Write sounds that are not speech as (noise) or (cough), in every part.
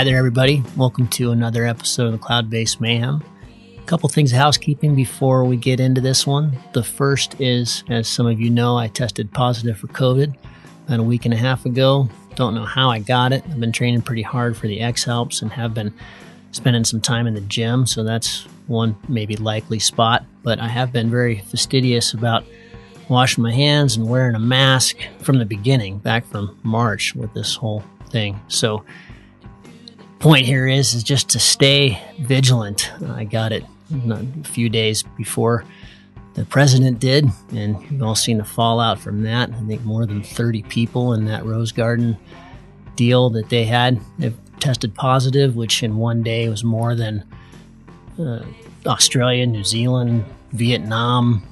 Hi there, everybody. Welcome to another episode of the Cloudbase Mayhem. A couple things of housekeeping before we get into this one. The first is, as some of you know, I tested positive for COVID about a week and a half ago. Don't know how I got it. I've been training pretty hard for the X Alps and have been spending some time in the gym, so that's one maybe likely spot. But I have been very fastidious about washing my hands and wearing a mask from the beginning, back from March with this whole thing. So, point here is is just to stay vigilant. I got it a few days before the president did, and you've all seen the fallout from that. I think more than 30 people in that Rose Garden deal that they had have tested positive, which in one day was more than uh, Australia, New Zealand, Vietnam,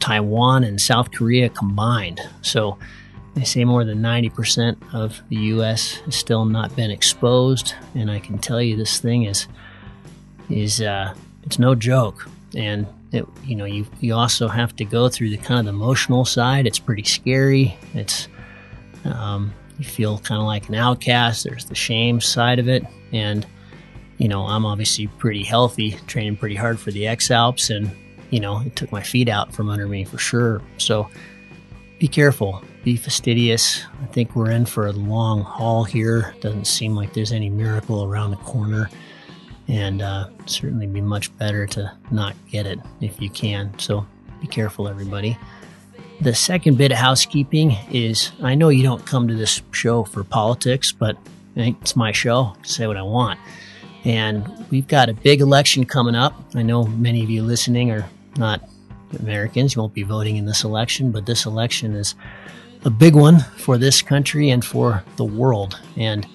Taiwan, and South Korea combined. So they say more than 90% of the U.S. has still not been exposed, and I can tell you this thing is is uh, it's no joke. And it, you know, you you also have to go through the kind of the emotional side. It's pretty scary. It's um, you feel kind of like an outcast. There's the shame side of it, and you know, I'm obviously pretty healthy, training pretty hard for the X Alps, and you know, it took my feet out from under me for sure. So be careful, be fastidious. I think we're in for a long haul here. Doesn't seem like there's any miracle around the corner, and uh, certainly be much better to not get it if you can. So be careful, everybody. The second bit of housekeeping is I know you don't come to this show for politics, but it's my show. Say what I want. And we've got a big election coming up. I know many of you listening are not Americans. You won't be voting in this election, but this election is a big one for this country and for the world. And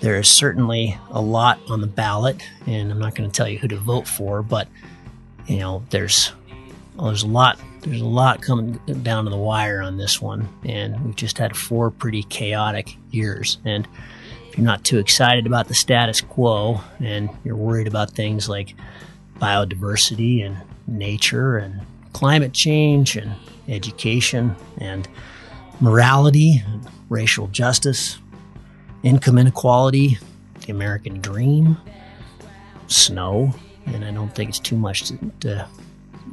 there is certainly a lot on the ballot, and I'm not going to tell you who to vote for, but you know, there's well, there's a lot there's a lot coming down to the wire on this one, and we've just had four pretty chaotic years. And if you're not too excited about the status quo, and you're worried about things like biodiversity and nature and climate change and education and morality, racial justice, income inequality, the American dream, snow, and I don't think it's too much to, to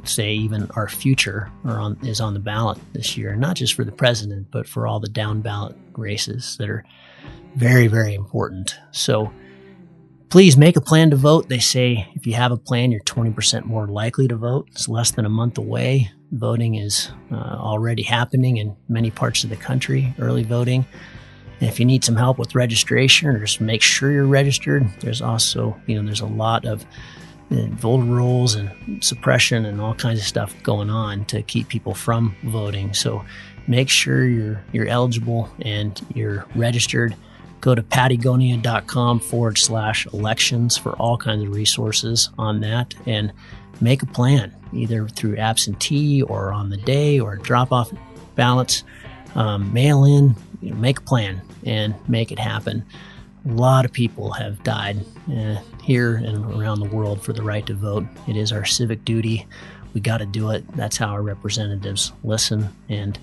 say even our future on, is on the ballot this year, not just for the president, but for all the down ballot races that are very, very important. So please make a plan to vote. They say if you have a plan, you're 20% more likely to vote. It's less than a month away. Voting is uh, already happening in many parts of the country, early voting. And if you need some help with registration or just make sure you're registered, there's also, you know, there's a lot of uh, voter rolls and suppression and all kinds of stuff going on to keep people from voting. So make sure you're you're eligible and you're registered go to patagonia.com forward slash elections for all kinds of resources on that and make a plan either through absentee or on the day or drop off ballots. Um, mail in you know, make a plan and make it happen. A lot of people have died uh, here and around the world for the right to vote. It is our civic duty. We got to do it. That's how our representatives listen and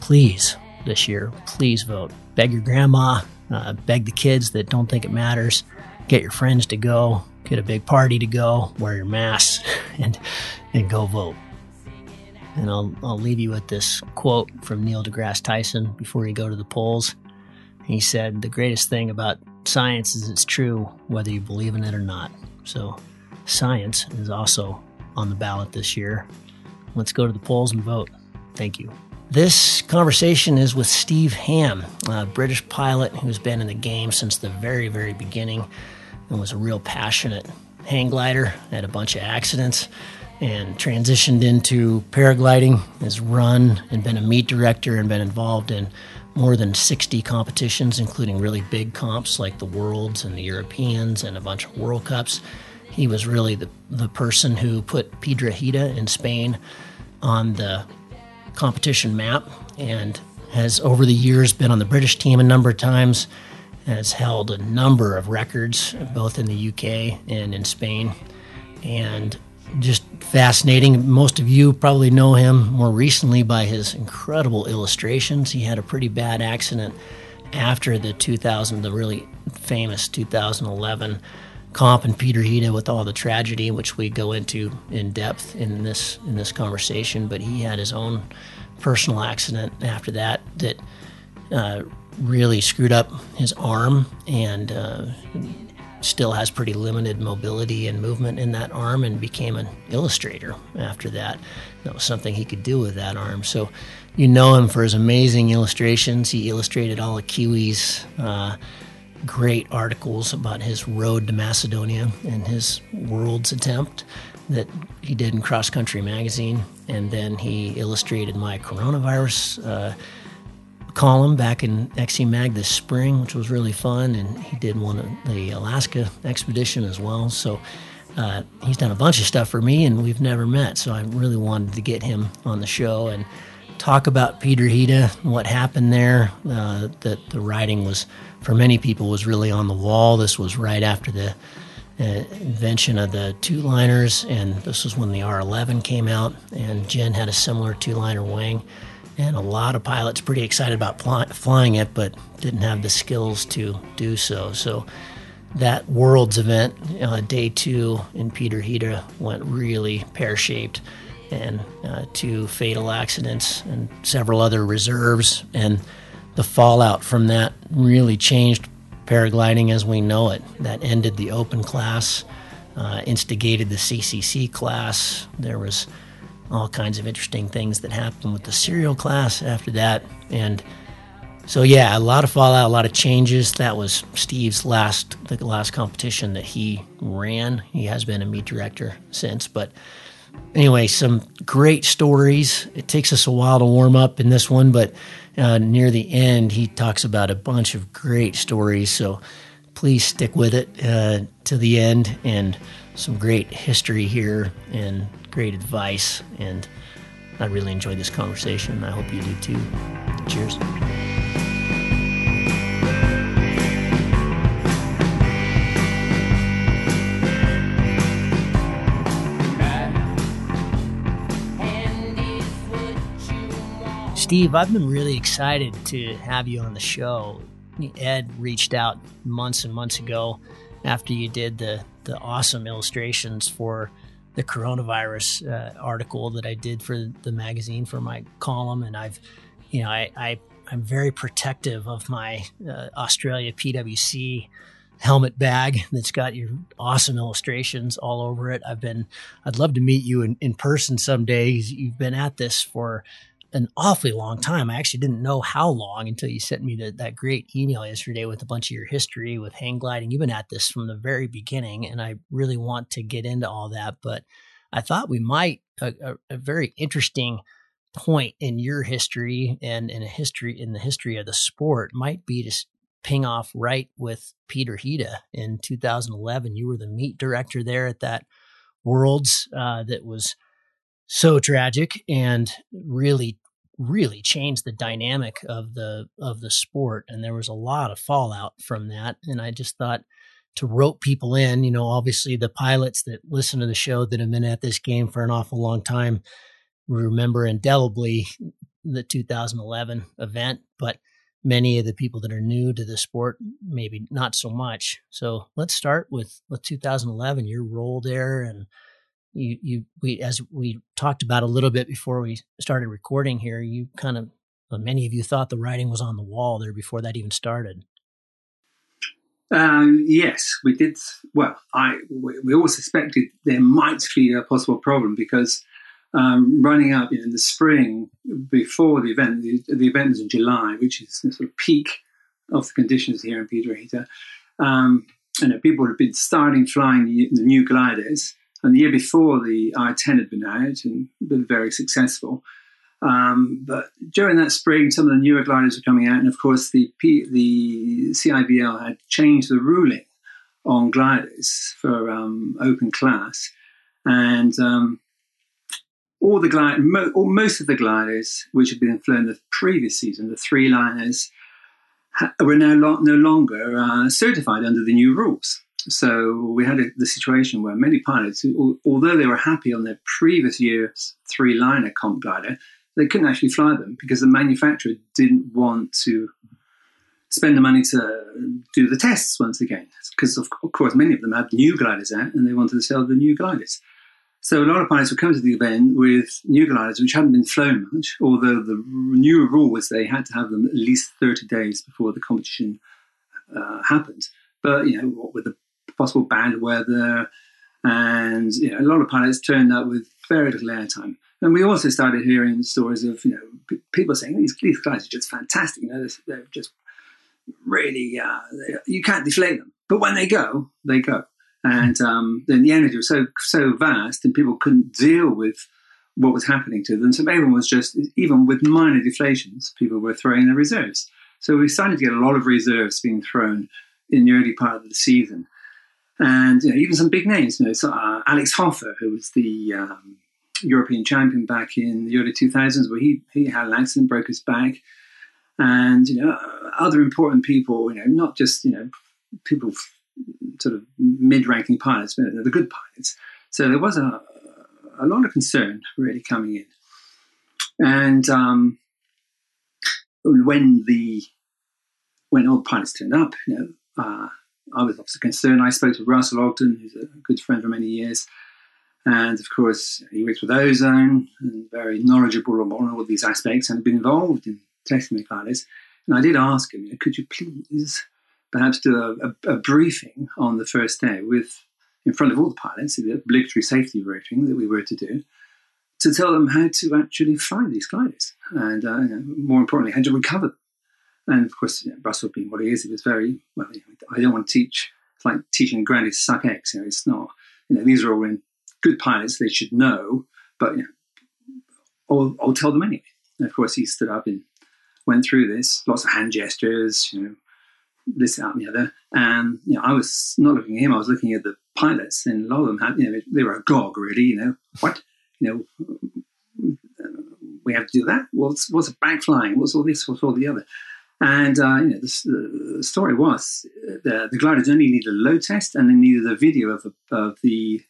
please this year please vote. Beg your grandma uh, beg the kids that don't think it matters, get your friends to go, get a big party to go, wear your mask, (laughs) and and go vote. And I'll I'll leave you with this quote from Neil deGrasse Tyson before you go to the polls. He said, "The greatest thing about science is it's true whether you believe in it or not." So, science is also on the ballot this year. Let's go to the polls and vote. Thank you. This conversation is with Steve Ham, a British pilot who's been in the game since the very, very beginning and was a real passionate hang glider, had a bunch of accidents, and transitioned into paragliding, has run and been a meet director and been involved in more than 60 competitions, including really big comps like the Worlds and the Europeans and a bunch of World Cups. He was really the, the person who put Piedrahita in Spain on the competition map and has over the years been on the British team a number of times, has held a number of records both in the UK and in Spain, and just fascinating. Most of you probably know him more recently by his incredible illustrations. He had a pretty bad accident after the 2000, the really famous 2011 comp and Piedrahita with all the tragedy, which we go into in depth in this in this conversation. But he had his own personal accident after that that uh, really screwed up his arm and uh, still has pretty limited mobility and movement in that arm and became an illustrator after that. That was something he could do with that arm. So you know him for his amazing illustrations. He illustrated all of Kiwi's uh, great articles about his road to Macedonia and his world's attempt that he did in Cross Country Magazine. And then he illustrated my coronavirus uh, column back in XC Mag this spring, which was really fun. And he did one of the Alaska expedition as well. So uh, he's done a bunch of stuff for me, and we've never met. So I really wanted to get him on the show and talk about Piedrahita, what happened there. Uh, that the writing was, for many people, was really on the wall. This was right after the uh, invention of the two liners, and this was when the R11 came out. And Gin had a similar two liner wing, and a lot of pilots pretty excited about pl- flying it, but didn't have the skills to do so. So that Worlds event, uh, day two in Piedrahita, went really pear shaped and uh, two fatal accidents and several other reserves. And the fallout from that really changed paragliding as we know it. That ended the open class, uh, instigated the CCC class. There was all kinds of interesting things that happened with the serial class after that. And so, yeah, a lot of fallout, a lot of changes. That was Steve's last, the last competition that he ran. He has been a meet director since, but anyway, some great stories. It takes us a while to warm up in this one, but uh, near the end, he talks about a bunch of great stories. So please stick with it uh, to the end and some great history here and great advice. And I really enjoyed this conversation. I hope you do too. Cheers. Steve, I've been really excited to have you on the show. Ed reached out months and months ago after you did the, the awesome illustrations for the coronavirus uh, article that I did for the magazine for my column. And I've, you know, I, I, am very protective of my uh, Australia PWC helmet bag that's got your awesome illustrations all over it. I've been, I'd love to meet you in, in person someday. You've been at this for an awfully long time. I actually didn't know how long until you sent me the, that great email yesterday with a bunch of your history with hang gliding. You've been at this from the very beginning, and I really want to get into all that. But I thought we might a, a, a very interesting point in your history and in a history in the history of the sport might be to ping off right with Piedrahita in 2011. You were the meet director there at that Worlds uh, that was so tragic and really really changed the dynamic of the of the sport and there was a lot of fallout from that and i just thought to rope people in you know obviously the pilots that listen to the show that have been at this game for an awful long time remember indelibly the 2011 event but many of the people that are new to the sport maybe not so much. So let's start with with 2011 your role there and you you we as we talked about a little bit before we started recording here you kind of well, many of you thought the writing was on the wall there before that even started um, yes we did well i we all suspected there might be a possible problem because um, running up in the spring before the event the, the, event is in july which is the sort of peak of the conditions here in Piedrahita. Um, and people have been starting flying the new gliders and the year before, the R10 had been out and been very successful. Um, but during that spring, some of the newer gliders were coming out, and of course, the P, the CIVL had changed the ruling on gliders for um, open class, and um, all the glide, mo- most of the gliders which had been flown the previous season, the three liners, ha- were now lo- no longer uh, certified under the new rules. So we had a, the situation where many pilots, although they were happy on their previous year's three-liner comp glider, they couldn't actually fly them because the manufacturer didn't want to spend the money to do the tests once again. Because, of, of course, many of them had new gliders out and they wanted to sell the new gliders. So a lot of pilots would come to the event with new gliders which hadn't been flown much, although the new rule was they had to have them at least 30 days before the competition uh, happened. But, you know, what with the possible bad weather, and you know, a lot of pilots turned up with very little airtime. And we also started hearing stories of you know people saying these, these guys are just fantastic. You know, they're, they're just really uh, you can't deflate them. But when they go, they go, and um, then the energy was so so vast, and people couldn't deal with what was happening to them. So everyone was just even with minor deflations, people were throwing their reserves. So we started to get a lot of reserves being thrown in the early part of the season and you know, even some big names. You know, so, uh, Alex Hofer, who was the um, European champion back in the early 2000s, where he he had an accident, broke his back, and you know other important people. You know, not just you know people sort of mid-ranking pilots, but the good pilots. So there was a a lot of concern really coming in, and um, when the when all the pilots turned up, you know. Uh, I was obviously concerned. I spoke to Russell Ogden, who's a good friend for many years. And of course, he works with ozone and very knowledgeable on all of these aspects and had been involved in testing the gliders. And I did ask him, could you please perhaps do a, a, a, briefing on the first day with, in front of all the pilots, the obligatory safety briefing that we were to do, to tell them how to actually fly these gliders and, uh, more importantly, how to recover them. And of course, you know, Russell being what he is, he was very well. You know, I don't want to teach. It's like teaching granny to suck eggs. You know, it's not. You know, these are all in good pilots. They should know, but you know, I'll, I'll tell them anyway. And of course, he stood up and went through this. Lots of hand gestures. You know, this, that, and the other. And you know, I was not looking at him. I was looking at the pilots, and a lot of them had. You know, they were agog, really. You know, what? You know, we have to do that. What's what's a back flying? What's all this? What's all the other? And uh, you know, the, the, story was the, the gliders only needed a load test and they needed a video of, of the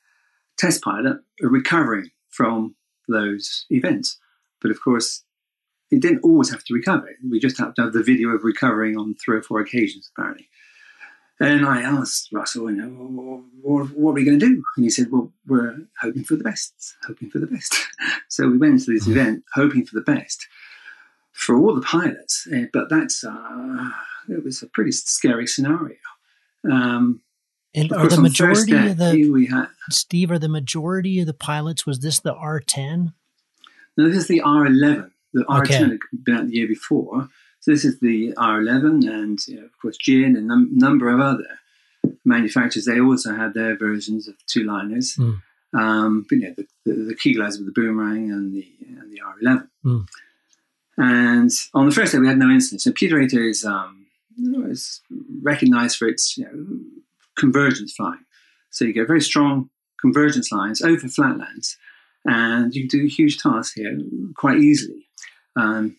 test pilot recovering from those events. But of course, it didn't always have to recover. We just had to have the video of recovering on three or four occasions, apparently. And I asked Russell, you know, what, what are we going to do? And he said, well, we're hoping for the best, hoping for the best. (laughs) so we went into this mm-hmm. event hoping for the best for all the pilots. Uh, but that's uh, it was a pretty scary scenario. Um, and are the majority of the we had, Steve? Are the majority of the pilots? Was this the R ten? No, this is the R eleven. The R ten okay. had been out the year before. So this is the R eleven, and you know, of course, Gin and a num- number of other manufacturers. They also had their versions of two liners. Mm. Um, but yeah, the, the, the key gliders with the boomerang and the and the R eleven. Mm. And on the first day, we had no incidents. So Peter is, um, is recognized for its you know, convergence flying. So you get very strong convergence lines over flatlands, and you can do huge tasks here quite easily. Um,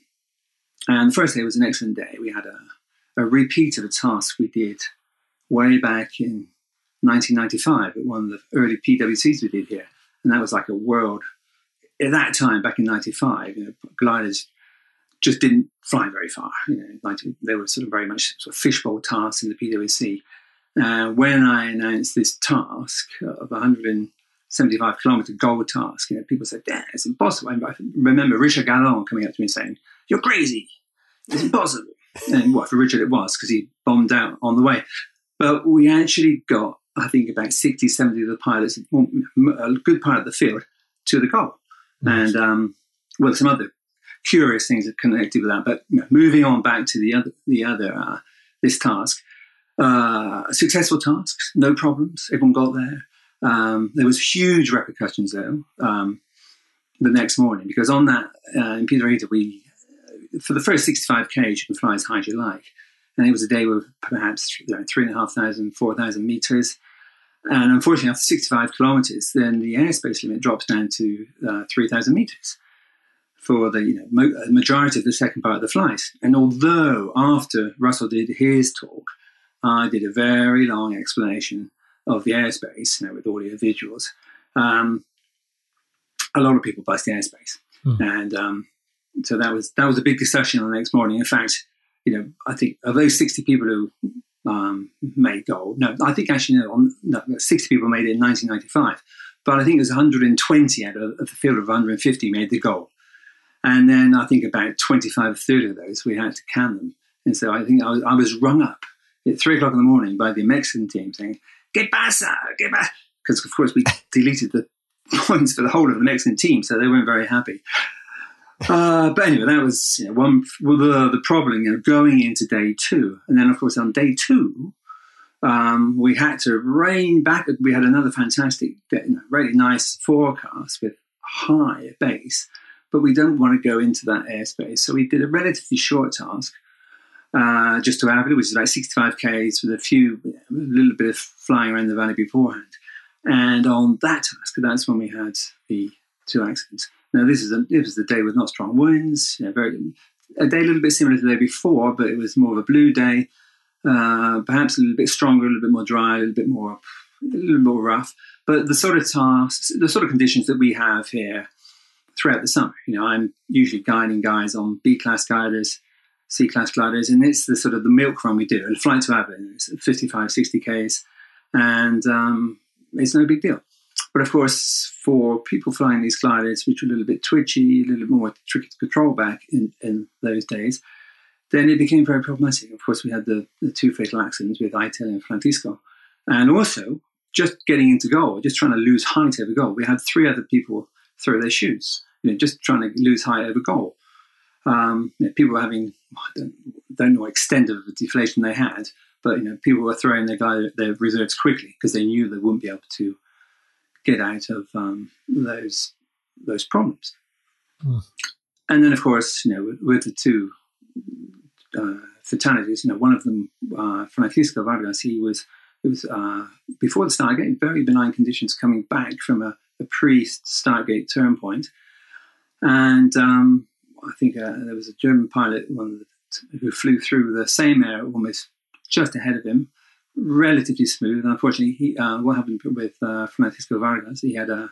and the first day was an excellent day. We had a, a repeat of a task we did way back in 1995 at one of the early PWCs we did here. And that was like a world, at that time, back in 95, you know, gliders just didn't fly very far. You know, like they were sort of very much sort of fishbowl tasks in the PWC. Uh, when I announced this task of 175 kilometer goal task, you know, people said, "Yeah, it's impossible." I remember Richard Gallon coming up to me saying, "You're crazy. It's (laughs) impossible." and what for Richard it was because he bombed out on the way. But we actually got, I think, about 60, 70 of the pilots, a good part of the field, to the goal. Nice. And um, well, some other curious things that connected with that. But you know, moving on back to the other, the other uh, this task, uh, successful tasks, no problems. Everyone got there. Um, there was huge repercussions though um, the next morning because on that uh, in Piedrahita we for the first 65k you can fly as high as you like, and it was a day with perhaps you know, three and a half thousand, four thousand meters. And unfortunately, after 65 kilometers, then the airspace limit drops down to uh, 3,000 meters for the you know, mo- majority of the second part of the flight. And although after Russell did his talk, I did a very long explanation of the airspace, you know, with audio visuals. Um, a lot of people bust the airspace, hmm. and um, so that was that was a big discussion on the next morning. In fact, you know, I think of those 60 people who um, made gold, no, I think actually, no, no, 60 people made it in 1995, but I think it was 120 out of, of the field of 150 made the gold. And then I think about 25, 30 of those, we had to can them. And so I think I was, I was rung up at three o'clock in the morning by the Mexican team saying, get pasa, get pasa. Because, of course, we (laughs) deleted the (laughs) points for the whole of the Mexican team, so they weren't very happy. Uh, but anyway, that was you know, one well, the, the problem, you know, going into day two. And then, of course, on day two, um, we had to rain back. We had another fantastic, really nice forecast with high base, but we don't want to go into that airspace. So we did a relatively short task uh, just to Ávila, which is about 65 k's with a few, a little bit of flying around the valley beforehand. And on that task, that's when we had the two accidents. Now, this is a, it was the day with not strong winds, you know, very a day a little bit similar to the day before, but it was more of a blue day, uh, perhaps a little bit stronger, a little bit more dry, a little bit more, a little more rough. But the sort of tasks, the sort of conditions that we have here throughout the summer. You know, I'm usually guiding guys on B class gliders, C class gliders, and it's the sort of the milk run we do. A flight to Ávila, it's 55, 60 Ks, and um, it's no big deal. But of course, for people flying these gliders, which are a little bit twitchy, a little bit more tricky to control back in, in those days, then it became very problematic. Of course, we had the, the two fatal accidents with Italo and Francisco. And also, just getting into goal, just trying to lose height over goal. We had three other people throw their chutes, you know, just trying to lose height over goal. Um, you know, people were having, I don't, don't know what extent of the deflation they had, but you know, people were throwing their, their reserves quickly because they knew they wouldn't be able to get out of um, those those problems. Mm. And then, of course, you know, with, with the two uh, fatalities, you know, one of them, uh, Francisco Vargas, he was it was uh, before the start gate, very benign conditions coming back from a, a pre-start gate turn point, and um, I think uh, there was a German pilot one who flew through the same air almost just ahead of him relatively smooth. Unfortunately, he, uh, what happened with uh, Francisco Vargas, he had a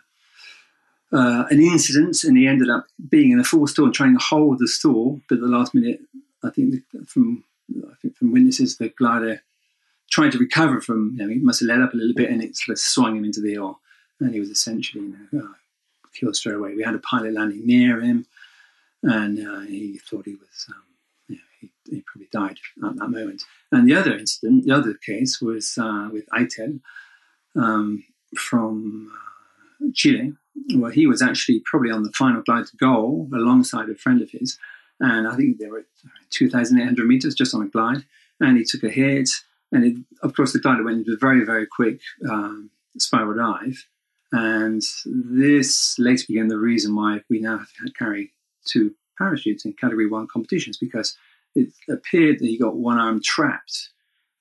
uh, an incident and he ended up being in a full stall and trying to hold the stall, but at the last minute, I think the, from I think from witnesses, the glider trying to recover from, you know, he must have let up a little bit and it sort of swung him into the air, and he was essentially you know, uh, killed straight away. We had a pilot landing near him, and uh, he thought he was. Um, he, he, probably died at that moment. And the other incident, the other case was uh, with Italo um, from uh, Chile, where he was actually probably on the final glide to goal alongside a friend of his. And I think they were 2,800 meters just on a glide. And he took a hit. And it, of course, the glider went into a very, very quick um, spiral dive. And this later became the reason why we now have to carry two parachutes in category one competitions because it appeared that he got one arm trapped,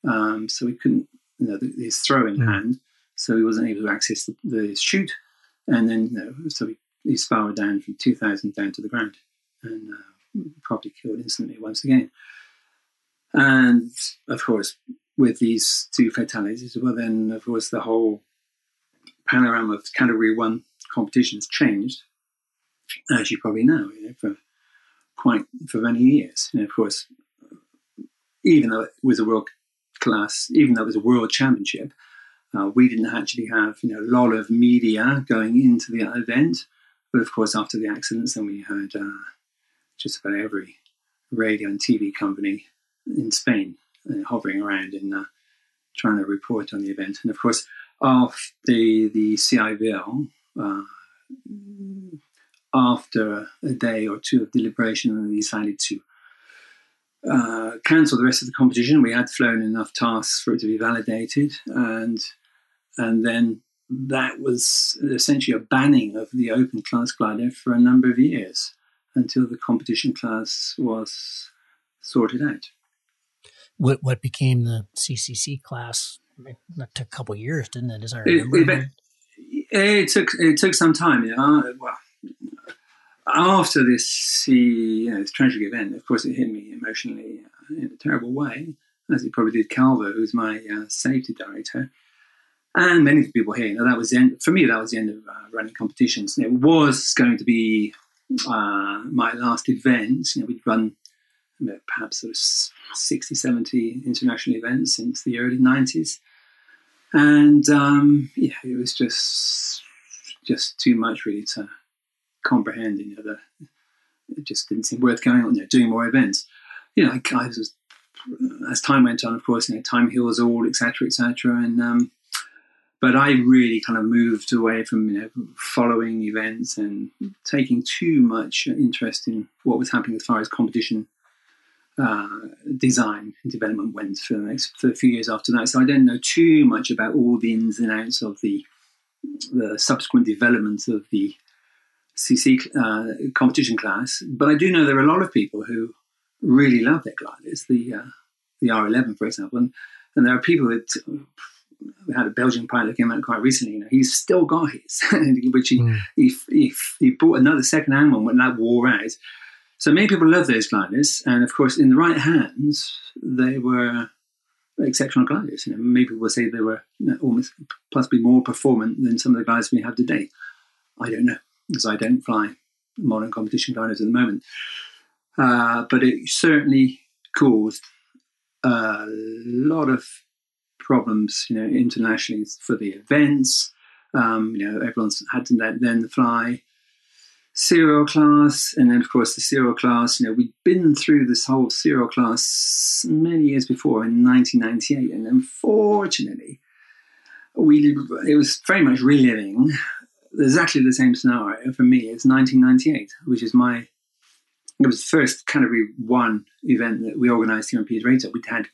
um, so he couldn't, you know, his throwing mm. hand, so he wasn't able to access the, the chute, and then you know, so he, he spiraled down from two thousand down to the ground, and uh, probably killed instantly once again. And of course, with these two fatalities, well, then of course the whole panorama of Category One competitions changed, as you probably know, you know for quite for many years. And of course, even though it was a world class, even though it was a world championship, uh, we didn't actually have you know a lot of media going into the event. But of course, after the accidents, then we had uh, just about every radio and TV company in Spain uh, hovering around and uh, trying to report on the event. And of course, after the CIVL, uh, after a day or two of deliberation, they decided to uh, cancel the rest of the competition. We had flown enough tasks for it to be validated, and and then that was essentially a banning of the open class glider for a number of years until the competition class was sorted out. What what became the CCC class? That took a couple of years, didn't it? As I remember, it, it, it, took it took some time. Yeah, well, after this, you know, this tragic event, of course, it hit me emotionally in a terrible way, as it probably did Calvo, who's my uh, safety director, and many people here. You know, that was the end, for me. That was the end of uh, running competitions. It was going to be uh, my last event. You know, we'd run perhaps sort of 60, 70 international events since the early 90s. And um, yeah, it was just just too much really to comprehend. You know, the, it just didn't seem worth going on. You know, doing more events. You know, I, I was as time went on, of course, you know, time heals all, etc., etc. And um, but I really kind of moved away from you know following events and taking too much interest in what was happening as far as competition uh, design and development went for the next for a few years after that. So I don't know too much about all the ins and outs of the the subsequent development of the CC uh, competition class, but I do know there are a lot of people who really love their gliders, the uh, the R11, for example, and, and there are people that we had a Belgian pilot came out quite recently. You know, he's still got his, (laughs) which he, mm. he, he, he bought another second hand one when that wore out. So many people love those gliders, and of course, in the right hands, they were exceptional gliders. You know, maybe we'll say they were you know, almost possibly more performant than some of the gliders we have today. I don't know because I don't fly modern competition gliders at the moment. Uh, but it certainly caused a lot of problems, you know, internationally for the events. Um, you know, everyone's had to let, then fly serial class, and then of course the serial class. You know, we'd been through this whole serial class many years before in 1998, and unfortunately, we it was very much reliving exactly the same scenario for me It's 1998, which is my it was the first Category One event that we organised here in Piedrahita. We'd had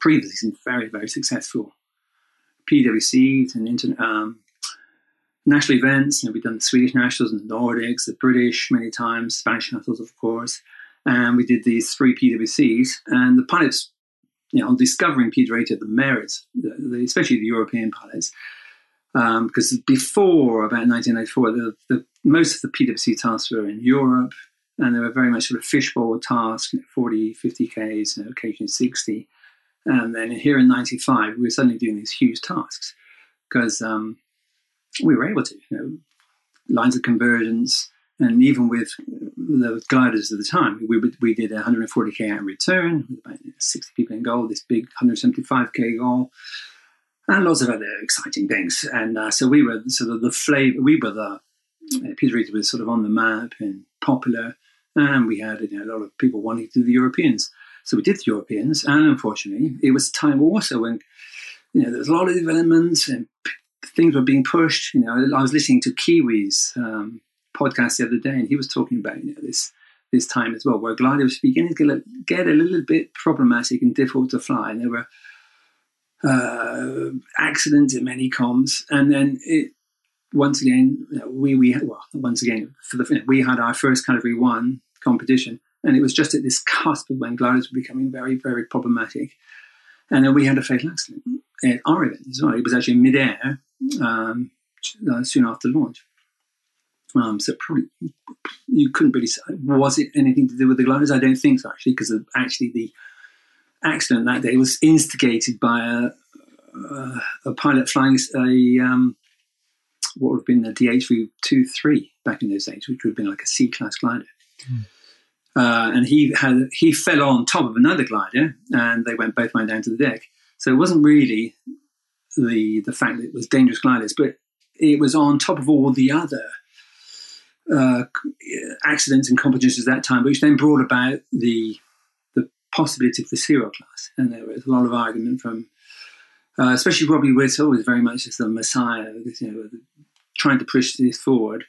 previously some very very successful PWCs and um, national events. You know, we've done the Swedish nationals and the Nordics, the British many times, Spanish nationals of course, and we did these three PWCs. And the pilots, you know, discovering the merits, the, the, especially the European pilots, because um, before about 1984, the, the, most of the PwC tasks were in Europe, and they were very much sort of fishbowl tasks, 40, 50 Ks, you know, occasionally 60. And then here in 95, we were suddenly doing these huge tasks because um, we were able to, you know, lines of convergence, and even with the gliders at the time, we, we did a 140k out return with about 60 people in goal, this big 175k goal, and lots of other exciting things. And uh, so we were sort of the flavor, we were the, uh, Piedrahita was sort of on the map and popular, and we had you know, a lot of people wanting to do the Europeans. So we did the Europeans, and unfortunately, it was time also when you know there was a lot of development and things were being pushed. You know, I was listening to Kiwi's um, podcast the other day, and he was talking about you know this this time as well, where glider was beginning to get a little bit problematic and difficult to fly, and there were uh, accidents in many comms, and then it once again you know, we we well once again for the we had our first category one competition, and it was just at this cusp of when gliders were becoming very very problematic, and then we had a fatal accident at our event as well. It was actually mid-air um, uh, soon after launch. Um, so probably you couldn't really say was it anything to do with the gliders? I don't think so actually, because actually the accident that day was instigated by a, a, a pilot flying a um, what would have been the DH323 back in those days, which would have been like a C class glider. Mm. Uh, and he had he fell on top of another glider, and they went both went down to the deck. So it wasn't really the the fact that it was dangerous gliders, but it was on top of all the other uh, accidents and competitions at that time, which then brought about the the possibility of the serial class. And there was a lot of argument from, uh, especially Robbie Whittall was very much as the messiah, you know, trying to push this forward.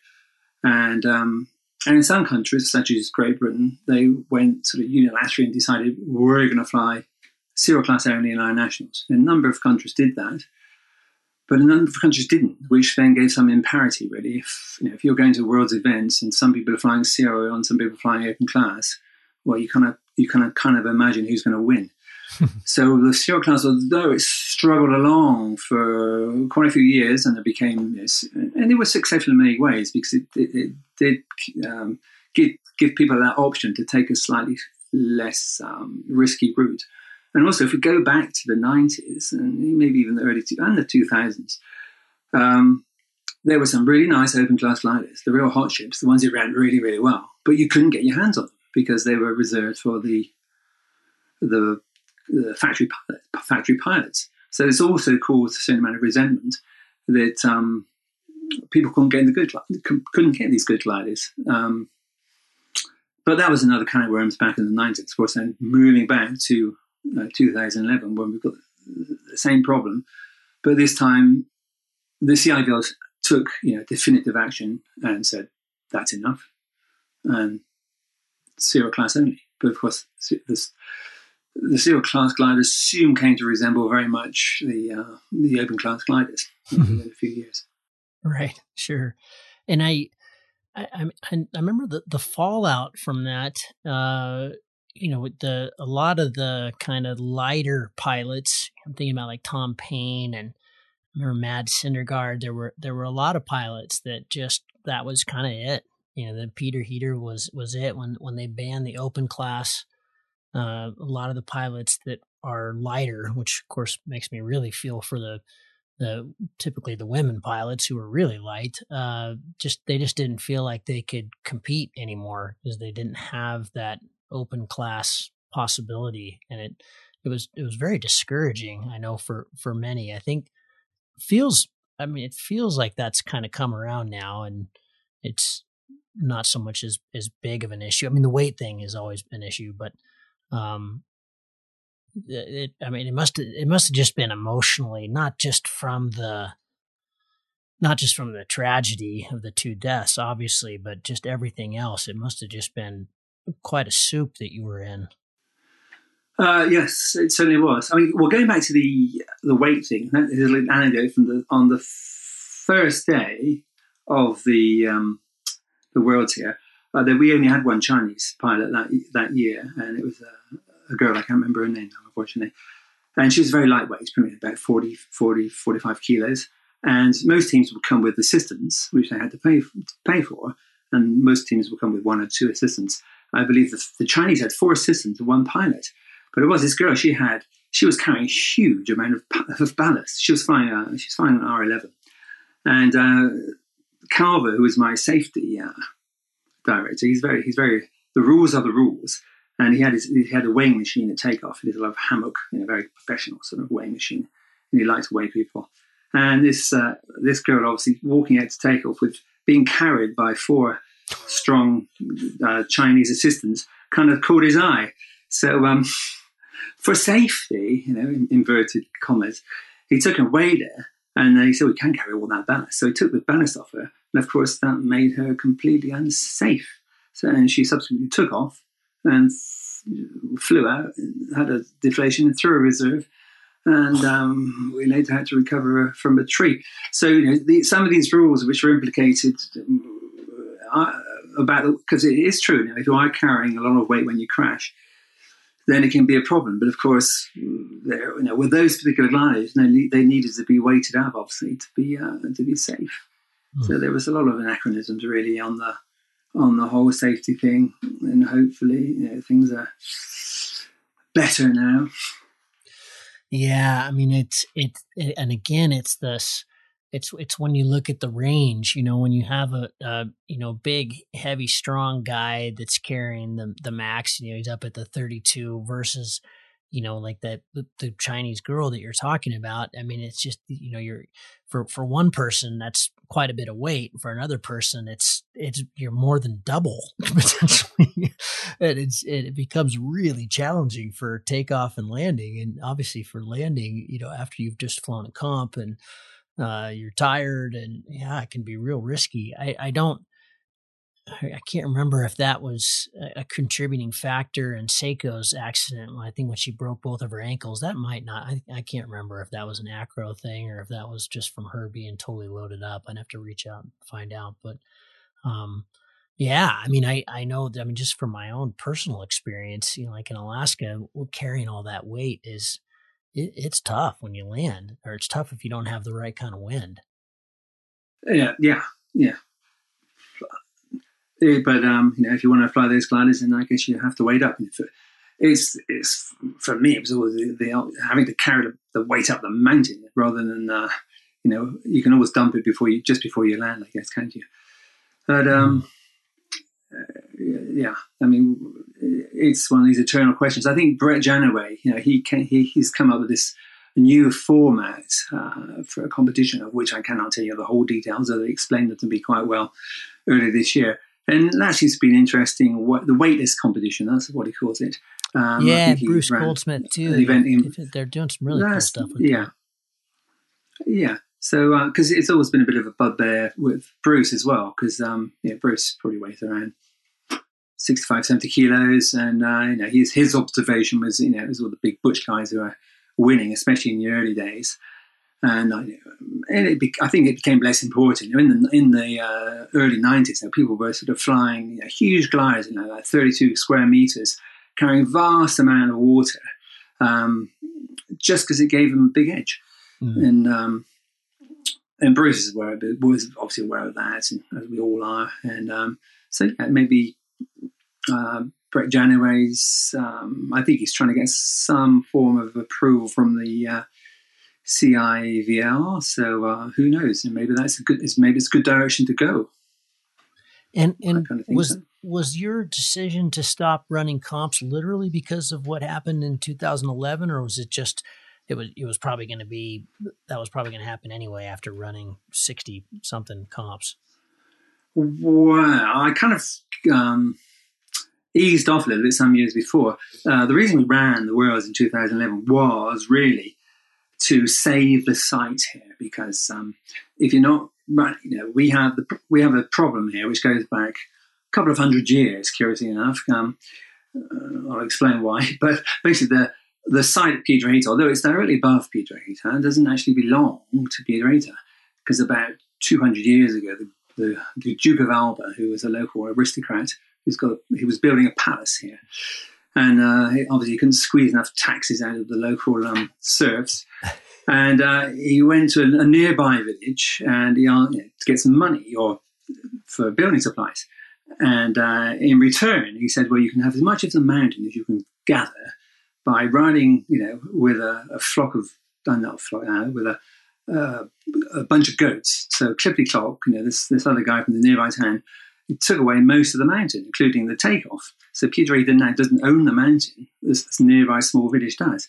And um, and in some countries, such as Great Britain, they went sort of unilaterally and decided we're going to fly serial class only in our nationals. a number of countries did that. But a number of countries didn't, which then gave some imparity, really. If, you know, if you're going to world's events and some people are flying serial and some people are flying open class, well, you kind of you kind of kind of imagine who's going to win. (laughs) so the serial class, although it struggled along for quite a few years, and it became this, and it was successful in many ways because it, it, it did um, give give people that option to take a slightly less um, risky route. And also, if we go back to the 90s and maybe even the early two, and the 2000s, um, there were some really nice open class gliders, the real hot ships, the ones that ran really, really well, but you couldn't get your hands on them because they were reserved for the the, the factory pilot, factory pilots. So this also caused a certain amount of resentment that um, people couldn't get the good couldn't get these good gliders. Um, but that was another kind of worms back in the 90s, of course. And moving back to uh, 2011, when we've got the same problem, but this time the CIVL took you know definitive action and said that's enough, and zero class only. But of course, this, the zero class gliders soon came to resemble very much the uh, the open class gliders in a few years. Right, sure, and I. I, I, I remember the, the fallout from that. Uh, you know, the a lot of the kind of lighter pilots. I'm thinking about like Tom payne and I remember Mads Søndergaard. There were there were a lot of pilots that just that was kind of it. You know, the Piedrahita was was it when when they banned the open class. Uh, a lot of the pilots that are lighter, which of course makes me really feel for the the typically the women pilots who are really light uh, just they just didn't feel like they could compete anymore because they didn't have that open class possibility and it it was it was very discouraging i know for for many i think feels i mean it feels like that's kind of come around now and it's not so much as as big of an issue i mean the weight thing has always been an issue but um it, I mean, it must it must have just been emotionally, not just from the not just from the tragedy of the two deaths, obviously, but just everything else. It must have just been quite a soup that you were in. Uh, yes, it certainly was. I mean, well, going back to the the weight thing, there's an anecdote from the on the first day of the um, the Worlds here. Uh, that we only had one Chinese pilot that that year, and it was uh, a girl, I can't remember her name now, unfortunately. And she was very lightweight, probably about 40, 40, 45 kilos. And most teams would come with assistants, which they had to pay, to pay for. And most teams would come with one or two assistants. I believe the, the Chinese had four assistants and one pilot. But it was this girl, she had, she was carrying a huge amount of, of ballast. She was flying, uh, she was flying an R11. And uh, Calver, who was my safety uh, director, he's very, he's very, the rules are the rules and he had his, he had a weighing machine at takeoff. A of hammock, you know, very professional sort of weighing machine, and he liked to weigh people. And this uh, this girl, obviously walking out to takeoff with being carried by four strong uh, Chinese assistants, kind of caught his eye. So um, for safety, you know, in inverted commas, he took her weighed her, and he said we can't carry all that ballast. So he took the ballast off her, and of course that made her completely unsafe. So and she subsequently took off and flew out, had a deflation, threw a reserve, and um, we later had to recover her from a tree. So you know, the, some of these rules which are implicated uh, about because it is true now if you are carrying a lot of weight when you crash, then it can be a problem. But of course, you know, with those particular gliders, they, they needed to be weighted up, obviously, to be uh, to be safe. Mm. So there was a lot of anachronisms really on the on the whole safety thing, and hopefully you know, things are better now. Yeah, I mean it's it, it, and again it's this it's it's when you look at the range, you know, when you have a, a you know big, heavy, strong guy that's carrying the the max, you know, he's up at the 32 versus you know like that the, chinese girl that you're talking about i mean it's just you know you're for for one person that's quite a bit of weight. For another person it's it's you're more than double (laughs) potentially. And it's it becomes really challenging for takeoff and landing. And obviously for landing you know after you've just flown a comp and uh, you're tired and yeah it can be real risky i i don't I can't remember if that was a contributing factor in Seiko's accident. I think when she broke both of her ankles, that might not. I, I can't remember if that was an acro thing or if that was just from her being totally loaded up. I'd have to reach out and find out. But um, yeah, I mean, I I know. I mean, just from my own personal experience, you know, like in Alaska, carrying all that weight is it, it's tough when you land, or it's tough if you don't have the right kind of wind. Yeah, yeah, yeah but um, you know, if you want to fly those gliders, then I guess you have to wait up. It's it's for me, it was always the, the having to carry the, the, weight up the mountain rather than uh, you know you can always dump it before you just before you land. I guess can't you? But um, yeah, I mean, it's one of these eternal questions. I think Brett Janaway, you know, he can, he he's come up with this new format uh, for a competition of which I cannot tell you the whole details, although they explained it to me quite well earlier this year. And actually, it's been interesting. What the weightless competition, that's what he calls it. Um, yeah, Bruce Goldsmith too. Event in, they're doing some really cool stuff. yeah, that. yeah. So because uh, it's always been a bit of a bugbear with Bruce as well, because um, yeah, Bruce probably weighs around 65, 70 kilos, and uh, you know his his observation was you know it was all the big butch guys who are winning, especially in the early days. And I, and it be, I think it became less important. In the in the uh, early nineties, you know, people were sort of flying you know, huge gliders, you know, like thirty-two square meters, carrying vast amount of water, um, just because it gave them a big edge. Mm. And um, and Bruce is aware of it, was obviously aware of that, and, as we all are. And um, so yeah, maybe uh, Brett Janaway's, um, I think he's trying to get some form of approval from the uh, CIVL. So uh, who knows? And maybe that's a good. Maybe it's a good direction to go. And and kind of was so. was your decision to stop running comps literally because of what happened in 2011, or was it just it was it was probably going to be that was probably going to happen anyway after running 60 something comps? Well, I kind of um, eased off a little bit some years before. Uh, the reason we ran the Worlds in 2011 was really to save the site here, because um, if you're not right, you know, we have the we have a problem here which goes back a couple of hundred years. Curiously enough, um, uh, I'll explain why. (laughs) But basically, the the site at Piedrahita, although it's directly above Piedrahita, doesn't actually belong to Piedrahita, because about 200 years ago, the, the, the Duke of Alba, who was a local aristocrat, He's got he was building a palace here, and uh, he, obviously he couldn't squeeze enough taxes out of the local um, serfs. (laughs) And uh, he went to a, nearby village and he uh, you know, to get some money or for building supplies. And uh, in return, he said, "Well, you can have as much of the mountain as you can gather by riding, you know, with a, a flock of uh, not flock, uh, with a uh, a bunch of goats. So Clippy Clock, you know, this this other guy from the nearby town, it took away most of the mountain, including the takeoff. So Piedrahita now doesn't own the mountain, this, this, nearby small village does.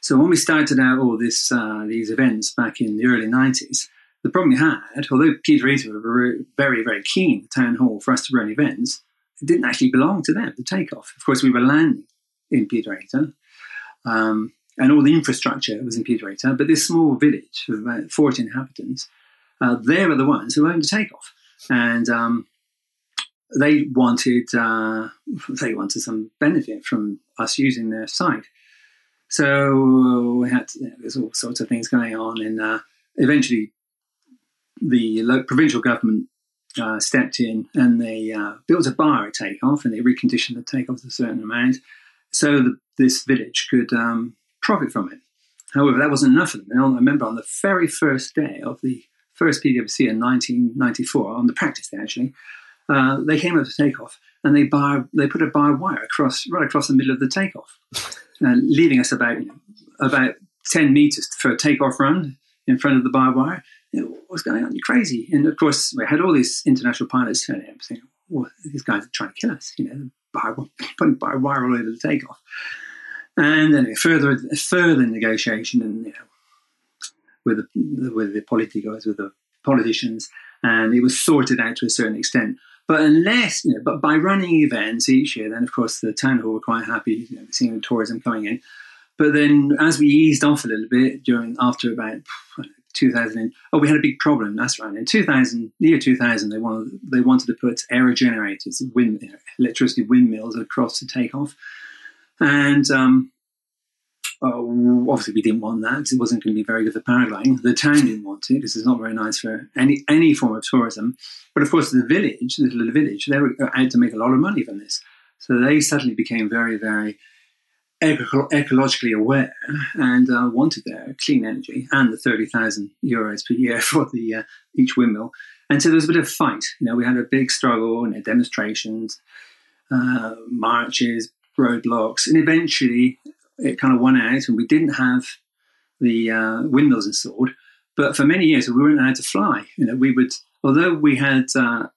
So when we started out all this uh, these events back in the early 90s, the problem we had, although Piedrahita were very, very keen, the town hall, for us to run events, it didn't actually belong to them, the takeoff. Of course, we were landing in Piedrahita, um, and all the infrastructure was in Piedrahita, but this small village of about 40 inhabitants, uh, they were the ones who owned the takeoff. And um, they wanted uh, they wanted some benefit from us using their site. So we had you know, there's all sorts of things going on, and uh, eventually the local, provincial government uh, stepped in and they uh, built a bar at takeoff, and they reconditioned the takeoff to a certain amount, so that this village could um, profit from it. However, that wasn't enough for them. And I remember on the very first day of the first PWC in 1994, on the practice day actually, uh, they came up to takeoff and they bar, they put a barbed wire across right across the middle of the takeoff, (laughs) and leaving us about about ten meters for a takeoff run in front of the barbed wire. What's going on? You're crazy! And of course, we had all these international pilots turning up saying, "Well, these guys are trying to kill us." You know, barbed, (laughs) putting barbed wire all over the takeoff. And anyway, further further negotiation and you know, with the with the politicos, with the politicians, and it was sorted out to a certain extent. But unless, you know, but by running events each year, then of course the town hall were quite happy you know, seeing the tourism coming in. But then as we eased off a little bit during, after about 2000, oh, we had a big problem. That's right. In 2000, year 2000, they wanted, they wanted to put aerogenerators, wind, you know, electricity windmills across the takeoff. And um, uh, obviously, we didn't want that it wasn't going to be very good for paragliding. The town didn't want it because it's not very nice for any any form of tourism. But of course, the village, the little village, they were out to make a lot of money from this. So they suddenly became very, very eco- ecologically aware and uh, wanted their clean energy and the 30,000 euros per year (laughs) for the uh, each windmill. And so there was a bit of fight. You know, we had a big struggle and demonstrations, uh, marches, roadblocks, and eventually it kind of won out, and we didn't have the uh, windmills installed. But for many years, we weren't allowed to fly. You know, we would, although we had uh,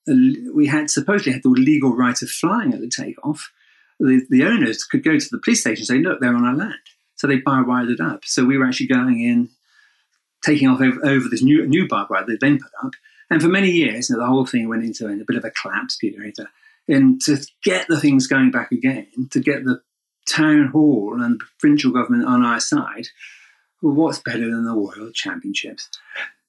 we had supposedly had the legal right of flying at the takeoff, the, the owners could go to the police station and say, "Look, they're on our land." So they barbed wired it up. So we were actually going in, taking off over, over this new new barbed wire they then put up. And for many years, you know, the whole thing went into a bit of a collapse period. And to get the things going back again, to get the town hall and the provincial government on our side, what's better than the World Championships?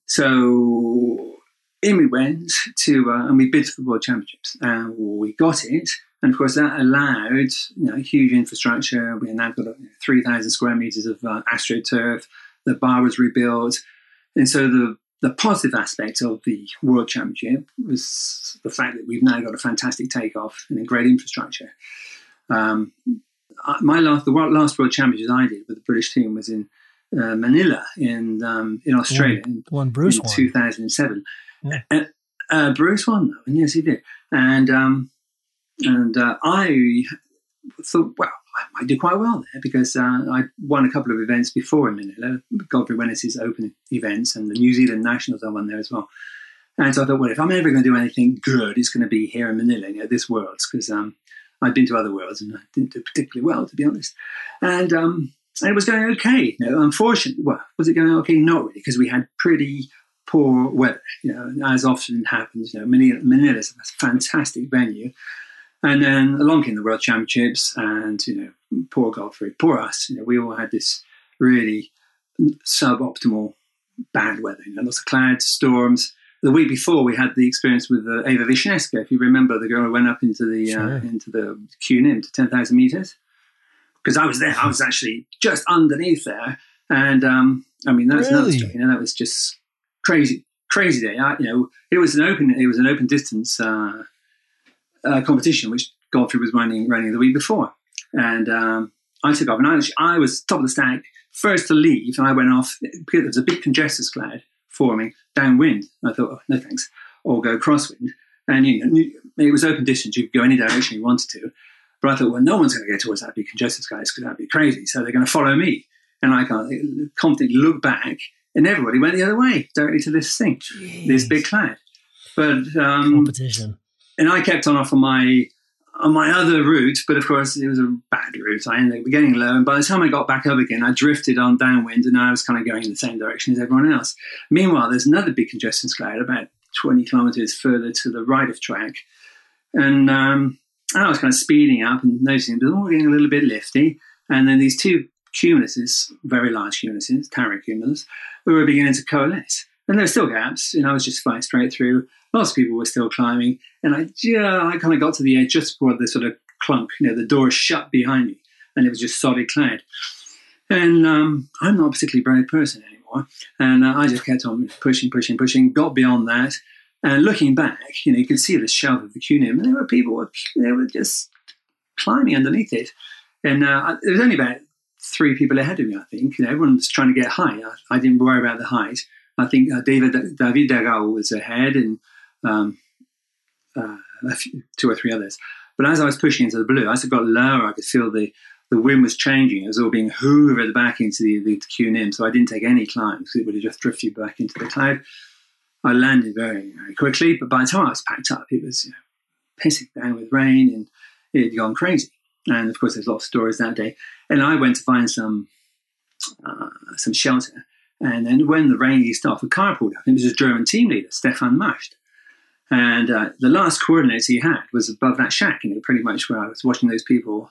So in we went to, uh, and we bid for the World Championships, and we got it. And of course, that allowed you know, huge infrastructure. We now got 3,000 square meters of uh, astroturf. The bar was rebuilt. And so the, the positive aspect of the World Championship was the fact that we've now got a fantastic takeoff and a great infrastructure. Um, my last, the last World Championships I did with the British team was in uh, Manilla in um, in Australia. The one, Bruce in 2007. Yeah. Uh, uh, Bruce won though, and yes, he did. And um, and uh, I thought, well, I might do quite well there because uh, I won a couple of events before in Manilla, Godfrey Wenness's Open events, and the New Zealand Nationals I won there as well. And so I thought, well, if I'm ever going to do anything good, it's going to be here in Manilla, you know, this world's, because um, I'd been to other worlds and I didn't do particularly well, to be honest. And um, and it was going okay. You know, unfortunately, well, was it going okay? Not really, because we had pretty poor weather. You know, as often happens. You know, Manilla, Manilla's a fantastic venue, and then along came the World Championships, and you know, poor Godfrey, poor us. You know, we all had this really suboptimal bad weather. You know, lots of clouds, storms. The week before, we had the experience with uh, Eva Wiśniewska. If you remember, the girl who went up into the uh, sure. uh, into the cunim to ten thousand meters because I was there. I was actually just underneath there, and um, I mean that's really? another story. You know, that was just crazy, crazy day. I, you know, it was an open, it was an open distance uh, uh, competition which Godfrey was running running the week before, and um, I took off, and I, I was top of the stack, first to leave, and I went off because there was a big congestus cloud forming downwind. I thought, oh, no thanks, or go crosswind, and you know, it was open distance; you could go any direction you wanted to. But I thought, well, no one's going to go towards that big congested skies because that'd be crazy. So they're going to follow me. And I can't confidently look back, and everybody went the other way, directly to this thing, Jeez. this big cloud. But um, competition. And I kept on off on my on my other route, but of course it was a bad route. I ended up getting low, and by the time I got back up again, I drifted on downwind, and I was kind of going in the same direction as everyone else. Meanwhile, there's another big congestion cloud about 20 kilometers further to the right of track, and um, I was kind of speeding up and noticing it was all getting a little bit lifty. And then these two cumuluses, very large cumuluses, taro cumulus, were beginning to coalesce. And there were still gaps, and I was just flying straight through. Lots of people were still climbing, and I, yeah, I kind of got to the edge just before the sort of clunk, you know, the door shut behind me, and it was just solid clad. And um, I'm not a particularly brave person anymore, and uh, I just kept on pushing, pushing, pushing. Got beyond that, and looking back, you know, you could see the shelf of the cunim, and there were people, they were just climbing underneath it. And uh, there was only about three people ahead of me, I think. You know, everyone was trying to get high. I, I didn't worry about the height. I think uh, David David Dagao was ahead, and um, uh, few, two or three others. But as I was pushing into the blue, as it got lower, I could feel the the wind was changing. It was all being hoovered back into the, the cunim, so I didn't take any climb because it would have just drifted back into the cloud. I landed very, very quickly, but by the time I was packed up, it was you know, pissing down with rain and it had gone crazy. And of course, there's lots of stories that day. And I went to find some uh, some shelter. And then when the rain eased off, a car pulled up. It was his German team leader, Stefan Mascht. And uh, the last coordinates he had was above that shack, know, pretty much where I was watching those people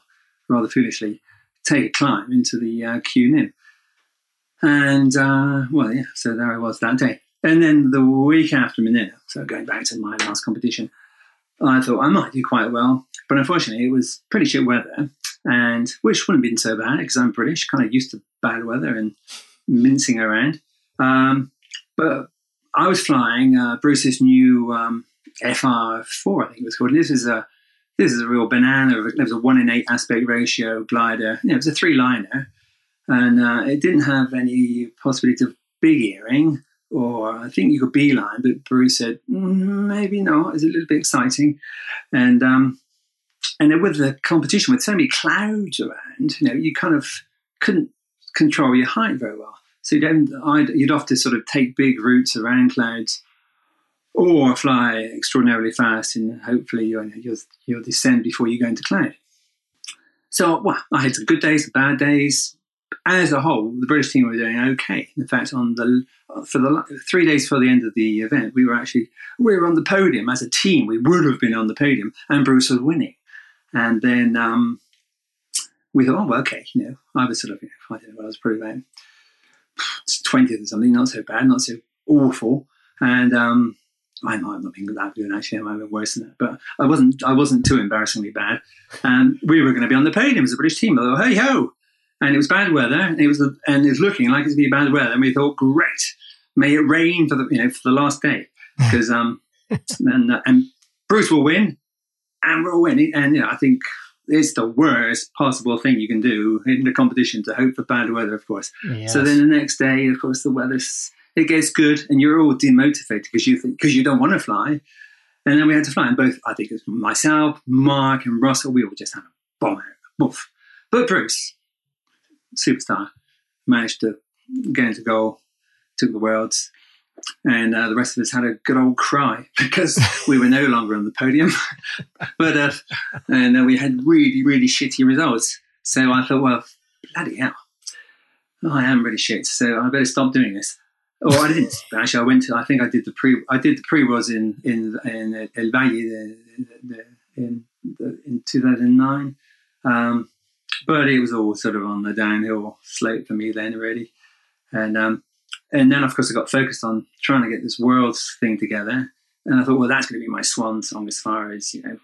rather foolishly take a climb into the uh, cunim. And, uh, well, yeah, so there I was that day. And then the week after Manilla, so going back to my last competition, I thought I might do quite well. But unfortunately, it was pretty shit weather, and which wouldn't have been so bad because I'm British, kind of used to bad weather and mincing around. Um, but I was flying uh, Bruce's new um, FR4, I think it was called. And this is a this is a real banana. It was a one in eight aspect ratio glider. You know, it was a three liner, and uh, it didn't have any possibility of big earring or I think you could B-line, but Bruce said mm, maybe not. It's a little bit exciting, and um, and with the competition with so many clouds around, you know, you kind of couldn't control your height very well. So you'd, you'd have to sort of take big routes around clouds or fly extraordinarily fast and hopefully you'll, you'll, you'll descend before you go into cloud. So, well, I had some good days, some bad days. As a whole, the British team were doing okay. In fact, on the for the three days for the end of the event, we were actually we were on the podium as a team. We would have been on the podium, and Bruce was winning. And then um, we thought, oh, well, okay, you know, I was sort of, I don't know, what I was probably about 20th or something, not so bad, not so awful. And um, I'm not been that good actually. I have been worse than that, but I wasn't. I wasn't too embarrassingly bad. And we were going to be on the podium as a British team. Although, hey ho! And it was bad weather. And it was and it was looking like it was going to be bad weather. And we thought, great, may it rain for the you know for the last day (laughs) because um and uh, and Bruce will win, and we'll win. And you know, I think it's the worst possible thing you can do in the competition to hope for bad weather, of course. Yes. So then the next day, of course, the weather's it gets good, and you're all demotivated because you think because you don't want to fly. And then we had to fly, and both I think it was myself, Mark, and Russell. We all just had a bomb out, Woof. But Bruce, superstar, managed to get into goal, took the worlds, and uh, the rest of us had a good old cry (laughs) because we were no longer on the podium. (laughs) but uh, and uh, we had really, really shitty results. So I thought, well, bloody hell, I am really shit. So I better stop doing this. Oh, I didn't (laughs) actually. I went to. I think I did the pre. I did the pre was in in in El Valle in in 2009, um, but it was all sort of on the downhill slope for me then already, and um, and then of course I got focused on trying to get this world thing together, and I thought, well, that's going to be my swan song as far as you know.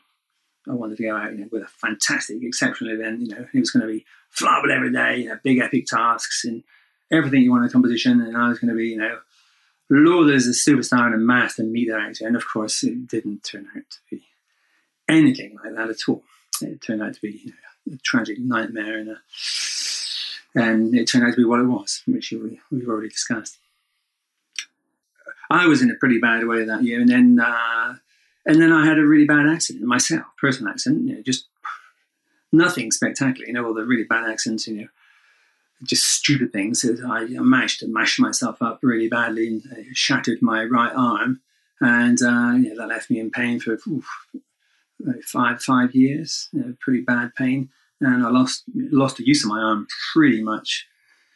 I wanted to go out you know, with a fantastic, exceptional event. You know, it was going to be flyable every day, you know, big epic tasks and everything you want in a competition, and I was going to be, you know, loaded as a superstar and a master meter actor. And of course, it didn't turn out to be anything like that at all. It turned out to be you know, a tragic nightmare, and, a, and it turned out to be what it was, which we, we've already discussed. I was in a pretty bad way that year, and then uh, and then I had a really bad accident myself, personal accident. You know, just nothing spectacular. You know, all the really bad accidents. You know, just stupid things. I managed to mash myself up really badly and uh, shattered my right arm, and uh, yeah, that left me in pain for oof, five five years, you know, pretty bad pain, and I lost lost the use of my arm pretty much.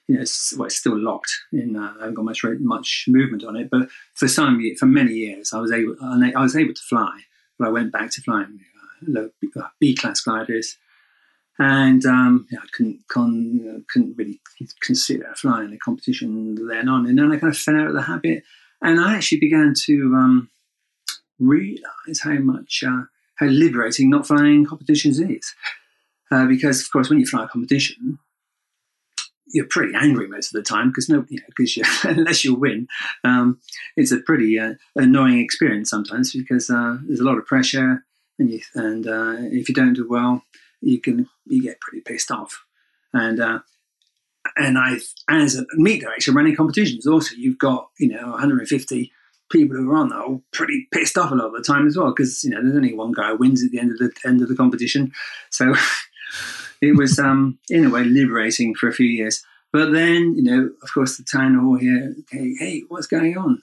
You know, it's, well, it's still locked in. Uh, I haven't got much much movement on it, but for some for many years, I was able I was able to fly, but I went back to flying uh, B class gliders and um, yeah, I couldn't con, couldn't really consider flying a competition then on, and then I kind of fell out of the habit, and I actually began to um, realize how much uh, how liberating not flying in competitions is, uh, because of course when you fly a competition. You're pretty angry most of the time because no, because you know, (laughs) unless you win, um, it's a pretty uh, annoying experience sometimes because uh, there's a lot of pressure, and you, and uh, if you don't do well, you can you get pretty pissed off. And uh, and I, as a meet director running competitions, also you've got you know 150 people who are on there pretty pissed off a lot of the time as well because you know there's only one guy who wins at the end of the end of the competition. So (laughs) it was um, in a way liberating for a few years. But then you know, of course, the town hall here. Okay, hey, what's going on?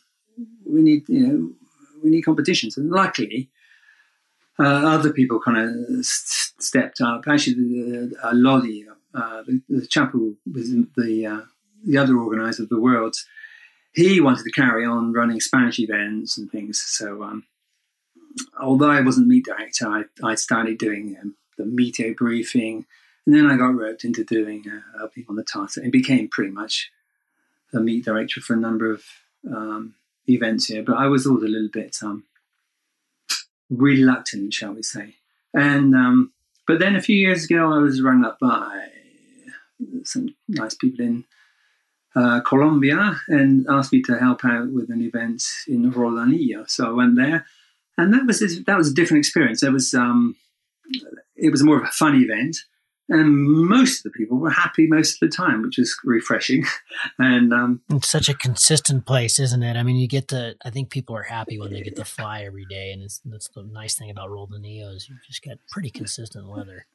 We need you know we need competitions, and luckily uh, other people kind of st- stepped up. Actually, the, uh, Lodi, uh, the, the was the uh, the other organizer of the Worlds, he wanted to carry on running Spanish events and things. So, um, although I wasn't meet director, I, I started doing um, the meteo briefing, and then I got roped into doing uh, helping on the task. It became pretty much the meet director for a number of um, events here. But I was always a little bit um, reluctant, shall we say. And um, but then a few years ago, I was rung up by some nice people in uh, Colombia and asked me to help out with an event in Roldanillo. So I went there, and that was that was a different experience. It was um, it was more of a fun event, and most of the people were happy most of the time, which was refreshing. (laughs) and um, it's such a consistent place, isn't it? I mean, you get to. I think people are happy when they get to fly every day, and it's, that's the nice thing about Roldanillo is you just get pretty consistent weather.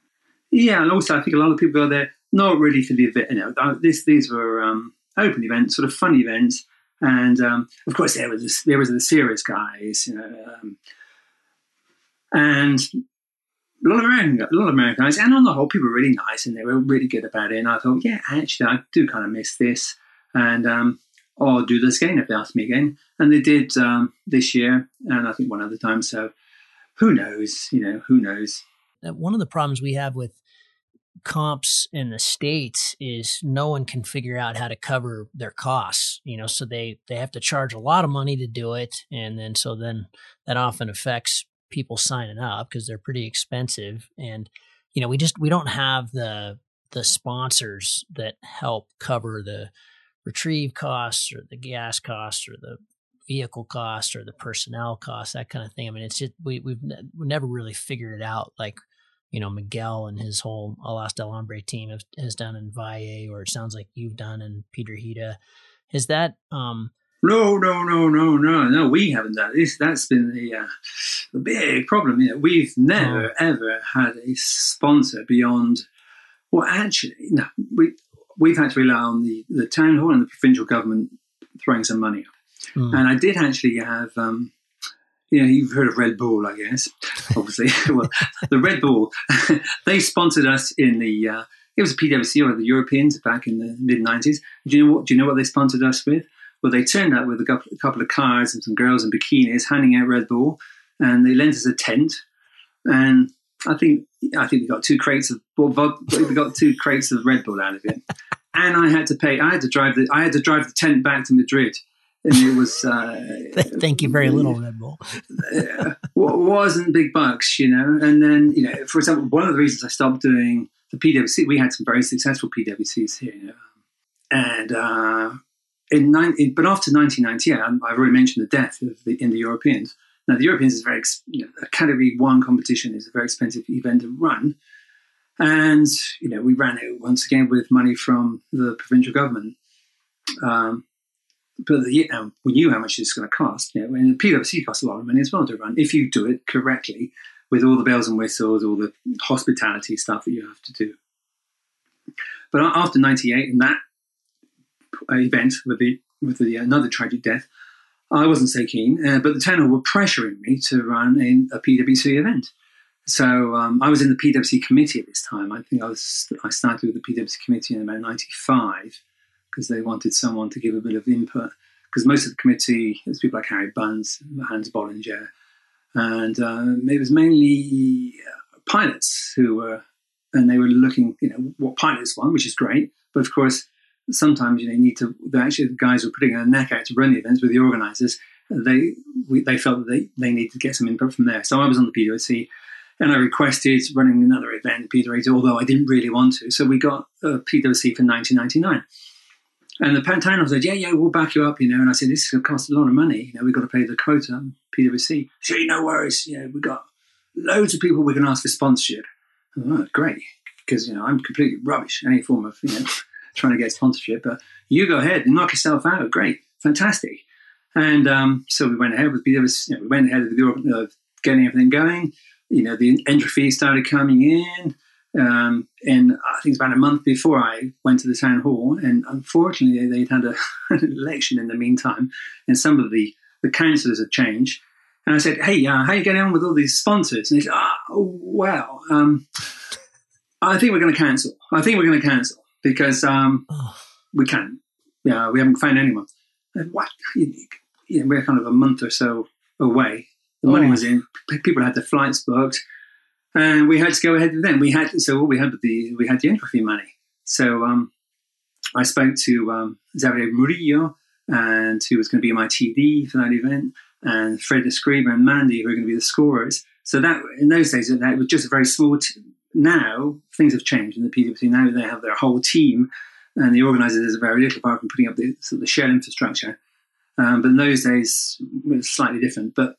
Yeah, and also I think a lot of people go there not really for the event. You know, this these were um, open events, sort of fun events. And um, of course, there was there was the serious guys, you know, um, and a lot of American, a lot of American guys, and on the whole, people were really nice and they were really good about it. And I thought, yeah, actually, I do kind of miss this, and um, I'll do this again if they ask me again. And they did um, this year, and I think one other time. So who knows? You know, who knows? One of the problems we have with comps in the states is no one can figure out how to cover their costs you know so they they have to charge a lot of money to do it and then so then that often affects people signing up because they're pretty expensive and you know we just we don't have the the sponsors that help cover the retrieve costs or the gas costs or the vehicle costs or the personnel costs that kind of thing. I mean it's just we, we've, ne- we've never really figured it out like you know miguel and his whole alas del hombre team have, has done in valle or it sounds like you've done in peter piedrahita is that um no, no, no, no, no, no. We haven't done this. That's been the uh, the big problem. You know, we've never oh. ever had a sponsor beyond. Well, actually, no. We we've had to rely on the the town hall and the provincial government throwing some money up. Mm. And I did actually have. Um, you know, you've heard of Red Bull, I guess. (laughs) Obviously, (laughs) well, the Red Bull, (laughs) they sponsored us in the. Uh, it was a PWC or the Europeans back in the mid '90s. Do you know what? Do you know what they sponsored us with? Well, they turned up with a couple of cars and some girls in bikinis handing out Red Bull, and they lent us a tent. And I think I think we got two crates of well, we got two crates of Red Bull out of it. And I had to pay. I had to drive the I had to drive the tent back to Madrid, and it was. Uh, (laughs) Thank you very little Red Bull. (laughs) uh, wasn't big bucks, you know. And then you know, for example, one of the reasons I stopped doing the PWC, we had some very successful PWCs here, you know? and uh, in, in, but after 1998, I've already mentioned the death of the, in the Europeans. Now, the Europeans is very, you know, a category one competition is a very expensive event to run. And, you know, we ran it once again with money from the provincial government. Um, but the, know, we knew how much it's going to cost. You know, and the PWC costs a lot of money as well to run if you do it correctly with all the bells and whistles, all the hospitality stuff that you have to do. But after 98, and that event with the with the another tragic death, I wasn't so keen. Uh, but the town were pressuring me to run in a PWC event. So um, I was in the PWC committee at this time. I think I was I started with the PWC committee in about '95 because they wanted someone to give a bit of input. Because most of the committee, there's people like Harry Bunce, Hans Bollinger, and um, it was mainly uh, pilots who were, and they were looking, you know, what pilots want, which is great. But of course, sometimes you, know, you need to. Actually, the guys were putting their neck out to run the events with the organisers, they we, they felt that they, they needed to get some input from there. So I was on the PWC, and I requested running another event, P although I didn't really want to. So we got a PWC for 1999. And the Pantano said, "Yeah, yeah, we'll back you up," you know. And I said, "This is going to cost a lot of money. You know, we've got to pay the quota." PWC, sure, no worries. You know, we got loads of people we can ask for sponsorship. Great, because you know I'm completely rubbish. Any form of you know trying to get sponsorship, but you go ahead and knock yourself out. Great, fantastic. And um, so we went ahead with you know, we went ahead with the, uh, getting everything going. You know, the entry fees started coming in. Um, and I think it's about a month before I went to the town hall, and unfortunately they'd had a, an (laughs) election in the meantime, and some of the the councillors had changed. And I said, "Hey, uh, how are you getting on with all these sponsors?" And he said, "Oh, well, um, I think we're going to cancel. I think we're going to cancel." Because um, oh. we can't. Yeah, we haven't found anyone. what? You know, we're kind of a month or so away. The money oh. was in. People had their flights booked, and we had to go ahead with them. We had so what we had the we had the entry fee money. So um, I spoke to um, Xavier Murillo, and who was going to be my TD for that event, and Fred Escriba and Mandy, who were going to be the scorers. So that in those days, that was just a very small t- now things have changed in the PWC. Now they have their whole team, and the organisers are very little apart from putting up the, sort of the shell infrastructure. Um, but in those days, it was slightly different. But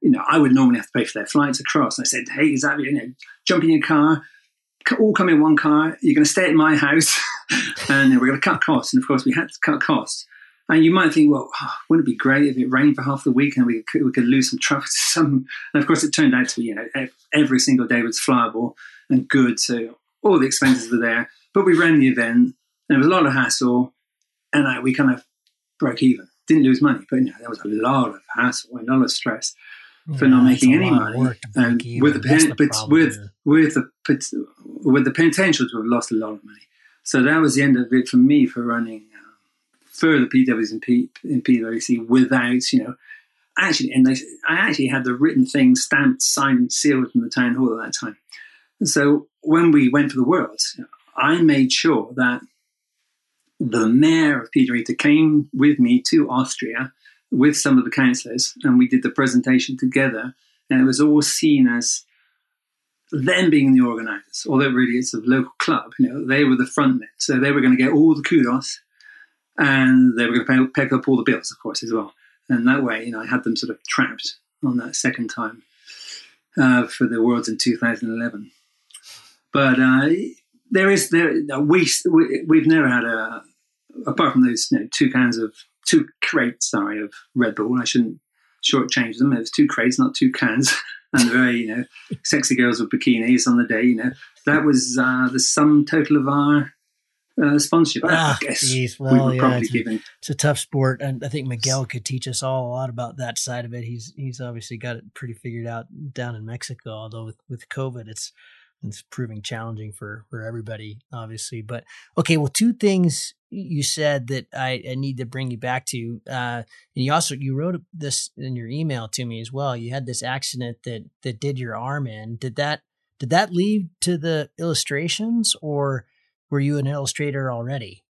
you know, I would normally have to pay for their flights across. I said, "Hey, is that you know, jump in your car, all come in one car. You're going to stay at my house, (laughs) and we're going to cut costs." And of course, we had to cut costs. And you might think, well, (sighs) wouldn't it be great if it rained for half the week and we could, we could lose some traffic? Some, and of course, it turned out to be, you know, every single day was flyable and good. So all the expenses were there. But we ran the event. And there was a lot of hassle. and I, we kind of broke even. Didn't lose money, but you know, there was a lot of hassle, a lot of stress for Yeah, not making any money, work to break and with the, pen- the problem, with yeah. with the with the potential to have lost a lot of money. So that was the end of it for me for running uh, further PWs in, P- in PWC without you know actually, and they, I actually had the written thing stamped, signed, and sealed from the town hall at that time. So when we went for the world, I made sure that the mayor of Piedrahita came with me to Austria with some of the councillors, and we did the presentation together. And it was all seen as them being the organisers, although really it's a local club. You know, they were the front men, so they were going to get all the kudos, and they were going to pick up all the bills, of course, as well. And that way, you know, I had them sort of trapped on that second time uh, for the Worlds in 2011. But uh, there is there we, we we've never had a apart from those you know, two cans of two crates sorry of Red Bull. I shouldn't shortchange them. It was two crates, not two cans. (laughs) and very you know sexy girls with bikinis on the day. You know that was uh, the sum total of our uh, sponsorship. Ah, I guess geez, we well, were yeah, it's a- it's a tough sport, and I think Miguel could teach us all a lot about that side of it. He's he's obviously got it pretty figured out down in Mexico. Although with with COVID, it's it's proving challenging for for everybody, obviously. But okay, well, two things you said that I, I need to bring you back to, uh, and you also you wrote this in your email to me as well. You had this accident that that did your arm in. Did that did that lead to the illustrations, or were you an illustrator already?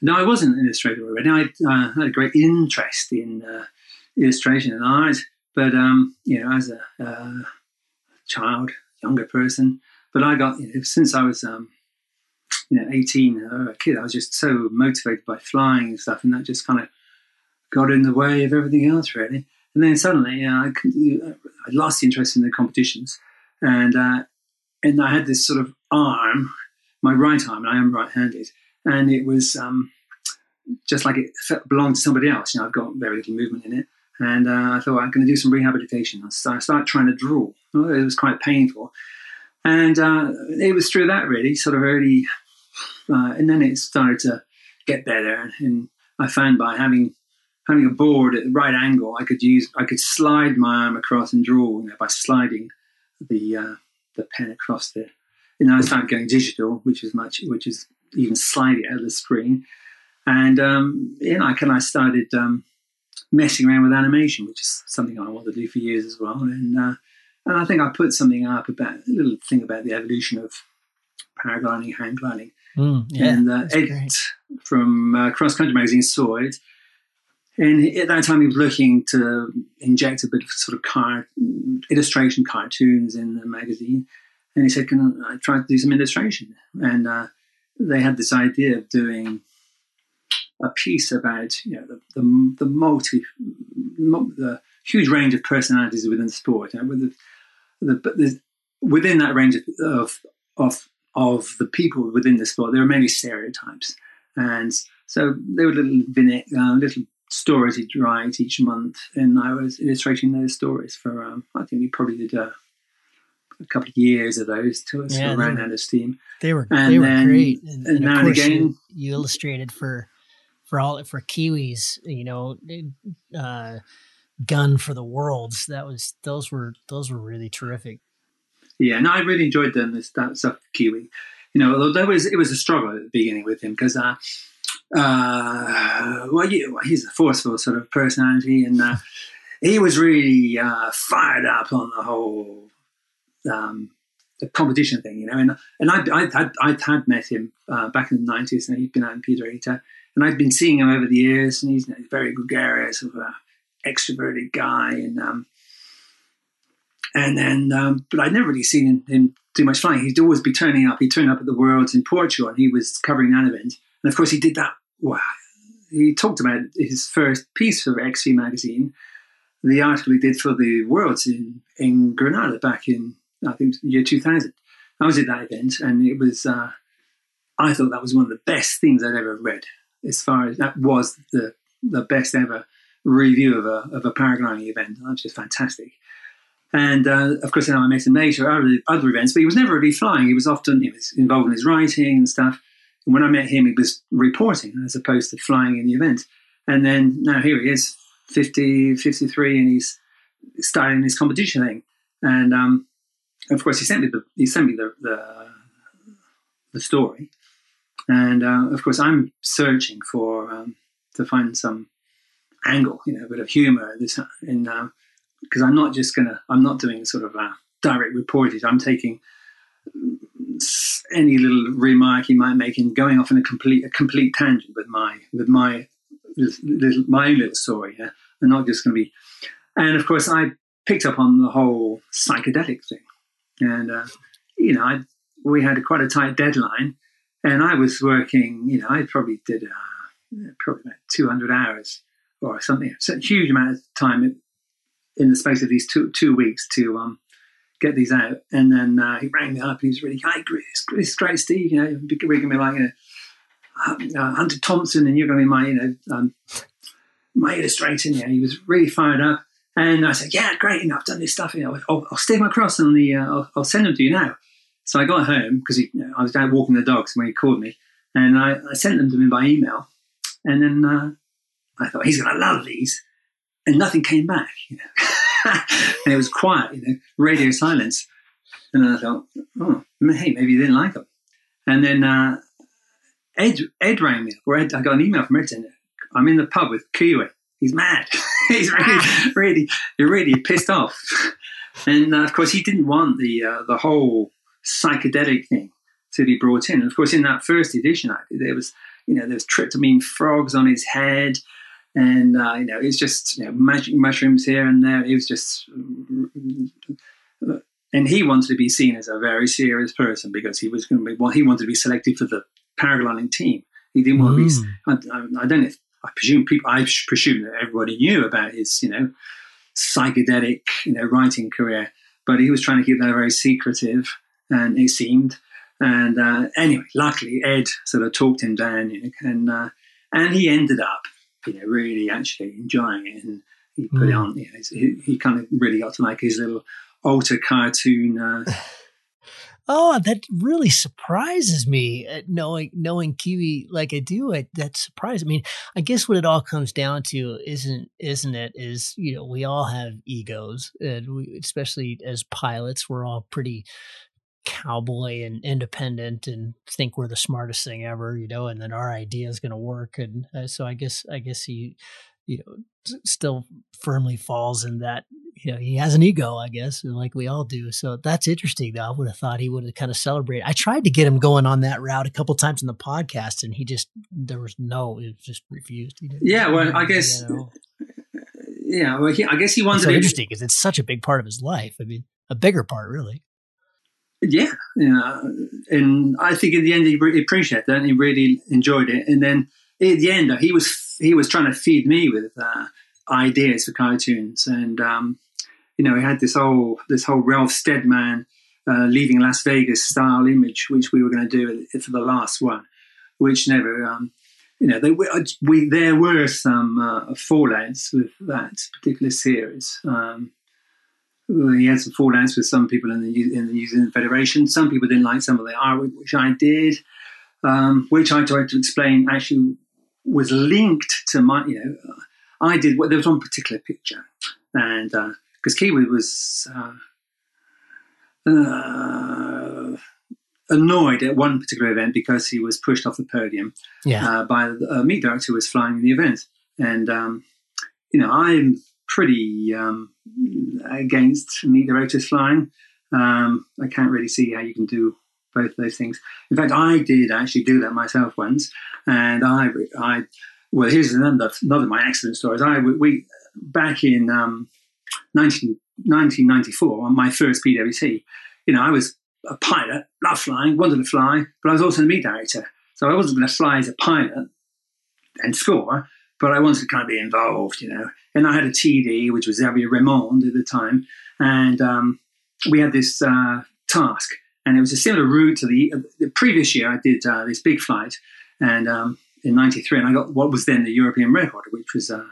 No, I wasn't an illustrator already. I uh, had a great interest in uh, illustration and art, but um, you know, as a uh, child, younger person, but I got you know, since I was um, you know eighteen, uh, a kid, I was just so motivated by flying and stuff, and that just kind of got in the way of everything else, really. And then suddenly, uh, I, I lost interest in the competitions, and uh, and I had this sort of arm, my right arm, and I am right-handed, and it was. Um, just like it belonged to somebody else. You know, I've got very little movement in it. And uh, I thought I'm going to do some rehabilitation. I started trying to draw. It was quite painful. And uh, it was through that really, sort of early. Uh, and then it started to get better. And I found by having having a board at the right angle, I could use, I could slide my arm across and draw you know, by sliding the uh, the pen across there. And I started going digital, which is much, which is even slightly out of the screen and um, you know, I kind of started um, messing around with animation, which is something I wanted to do for years as well. And uh, and I think I put something up about a little thing about the evolution of paragliding, hang gliding, Mm, yeah, and uh, Ed great. from uh, Cross Country Magazine saw it. And at that time, he was looking to inject a bit of sort of car, illustration cartoons in the magazine. And he said, Can I try to do some illustration? And uh, they had this idea of doing a piece about you know the the, the multi the huge range of personalities within the sport and with the, the, within that range of, of of of the people within the sport there are many stereotypes. And so there were little vignette uh, little stories he'd write each month and I was illustrating those stories for um, I think we probably did a, a couple of years of those till it Yeah, ran were- out of steam They were And they were then- great, and, and and now and again- you, you illustrated for for all for Kiwis. You know, uh, gun for the worlds. That was those were those were really terrific. Yeah, no, I really enjoyed them. This that stuff, Kiwi. You know, although there was it was a struggle at the beginning with him because, uh, uh, well, you, he's a forceful sort of personality, and uh, he was really uh, fired up on the whole um, the competition thing. You know, and and I I had I had met him uh, back in the nineties, and he'd been out in Piedrahita, and I'd been seeing him over the years, and he's a very gregarious, sort of a extroverted guy, and um, and then, um, but I'd never really seen him, do much flying. He'd always be turning up. He turned up at the Worlds in Portugal, and he was covering that event. And of course, he did that. Wow. He talked about his first piece for XC magazine, the article he did for the Worlds in in Granada back in I think year two thousand. I was at that event, and it was. Uh, I thought that was one of the best things I'd ever read. As far as that was the the best ever review of a of a paragliding event. That was just fantastic. And uh, of course, then I met him later at other, other events, but he was never really flying. He was often he was involved in his writing and stuff. And when I met him, he was reporting as opposed to flying in the event. And then now here he is, 50, 53, and he's starting this competition thing. And um, of course, he sent me the he sent me the the, the story, and uh, of course, I'm searching for um, to find some angle, you know, a bit of humor this in because uh, I'm not just gonna I'm not doing sort of a direct reportage. I'm taking any little remark he might make and going off in a complete a complete tangent with my with my little, my own little story. Yeah? I'm not just going to be. And of course, I picked up on the whole psychedelic thing, and uh, you know, I, we had quite a tight deadline, and I was working. You know, I probably did uh, probably about 200 hours or something, a huge amount of time in the space of these two two weeks to um, get these out. And then uh, he rang me up and he was really, hi, Chris, Chris, great, Steve. You know, to be like, you know, uh, Hunter Thompson, and you're going to be my, you know, um, my illustrator. You know, he was really fired up. And I said, yeah, great. You know, I've done this stuff. You know, I'll, I'll stick them across on the, uh, I'll, I'll, send them to you now. So I got home because you know, I was out walking the dogs when he called me, and I, I sent them to him by email. And then uh, I thought he's going to love these, and nothing came back. You know. (laughs) and it was quiet, you know, radio silence. And I thought, oh, hey, maybe you didn't like them. And then uh, Ed, Ed rang me, or Ed, I got an email from Ed saying, I'm in the pub with Kiwi. He's mad. (laughs) He's really, really, really pissed off. And uh, of course, he didn't want the uh, the whole psychedelic thing to be brought in. And of course, in that first edition, there was, you know, there was tryptamine frogs on his head and uh, you know it's just you know, magic mushrooms here and there. It was just, and he wanted to be seen as a very serious person because he was going to be well. He wanted to be selected for the paragliding team. He didn't want mm. to be. I, I, don't know. If, I presume people. I presume that everybody knew about his you know psychedelic you know writing career, but he was trying to keep that very secretive, and it seemed. And uh, anyway, luckily Ed sort of talked him down, you know, and uh, and he ended up you know, really actually enjoying it. And he put mm. it on, you know, he, he, kind of really got to like his little alter cartoon. Uh, (laughs) oh, that really surprises me. Uh, knowing knowing Kiwi like I do, I, that surprises. I mean, I guess what it all comes down to isn't isn't it? Is you know we all have egos, and we, especially as pilots, we're all pretty cowboy and independent and think we're the smartest thing ever, you know, and then our idea is going to work. And uh, so I guess, I guess he, you know, still firmly falls in that, you know, he has an ego, I guess, like we all do. So that's interesting though. I would have thought he would have kind of celebrated. I tried to get him going on that route a couple times in the podcast and he just, there was no, it just refused. yeah. Well, I guess, you know. yeah, well, he, I guess he wanted so to. interesting because it's such a big part of his life. I mean, a bigger part, really. Yeah, yeah, and I think at the end he really appreciated that and he really enjoyed it. And then at the end, he was he was trying to feed me with uh, ideas for cartoons, and um, you know, he had this whole this whole Ralph Steadman uh, leaving Las Vegas style image, which we were going to do for the last one, which never. Um, you know, they, we, there were some uh, fallouts with that particular series. Um, he had some fallouts with some people in the in the New Zealand Federation. Some people didn't like some of the artwork, which I did, um, which I tried to explain actually was linked to my. You know, I did. Well, there was one particular picture, and because uh, Kiwi was. Uh, uh, annoyed at one particular event because he was pushed off the podium yeah. Uh, by a meet director who was flying in the event, and um, you know I'm pretty um, against the rotor flying. Um, I can't really see how you can do both those things. In fact, I did actually do that myself once, and I, I well, here's another another of my excellent stories. I we back in um, 19, 1994 on my first PWC. You know, I was a pilot, loved flying, wanted to fly, but I was also the meet director, so I wasn't going to fly as a pilot and score but I wanted to kind of be involved, you know. And I had a TD, which was Xavier Raymond at the time, and um, we had this uh, task, and it was a similar route to the, the previous year. I did uh, this big flight, and um, in '93, and I got what was then the European record, which was uh,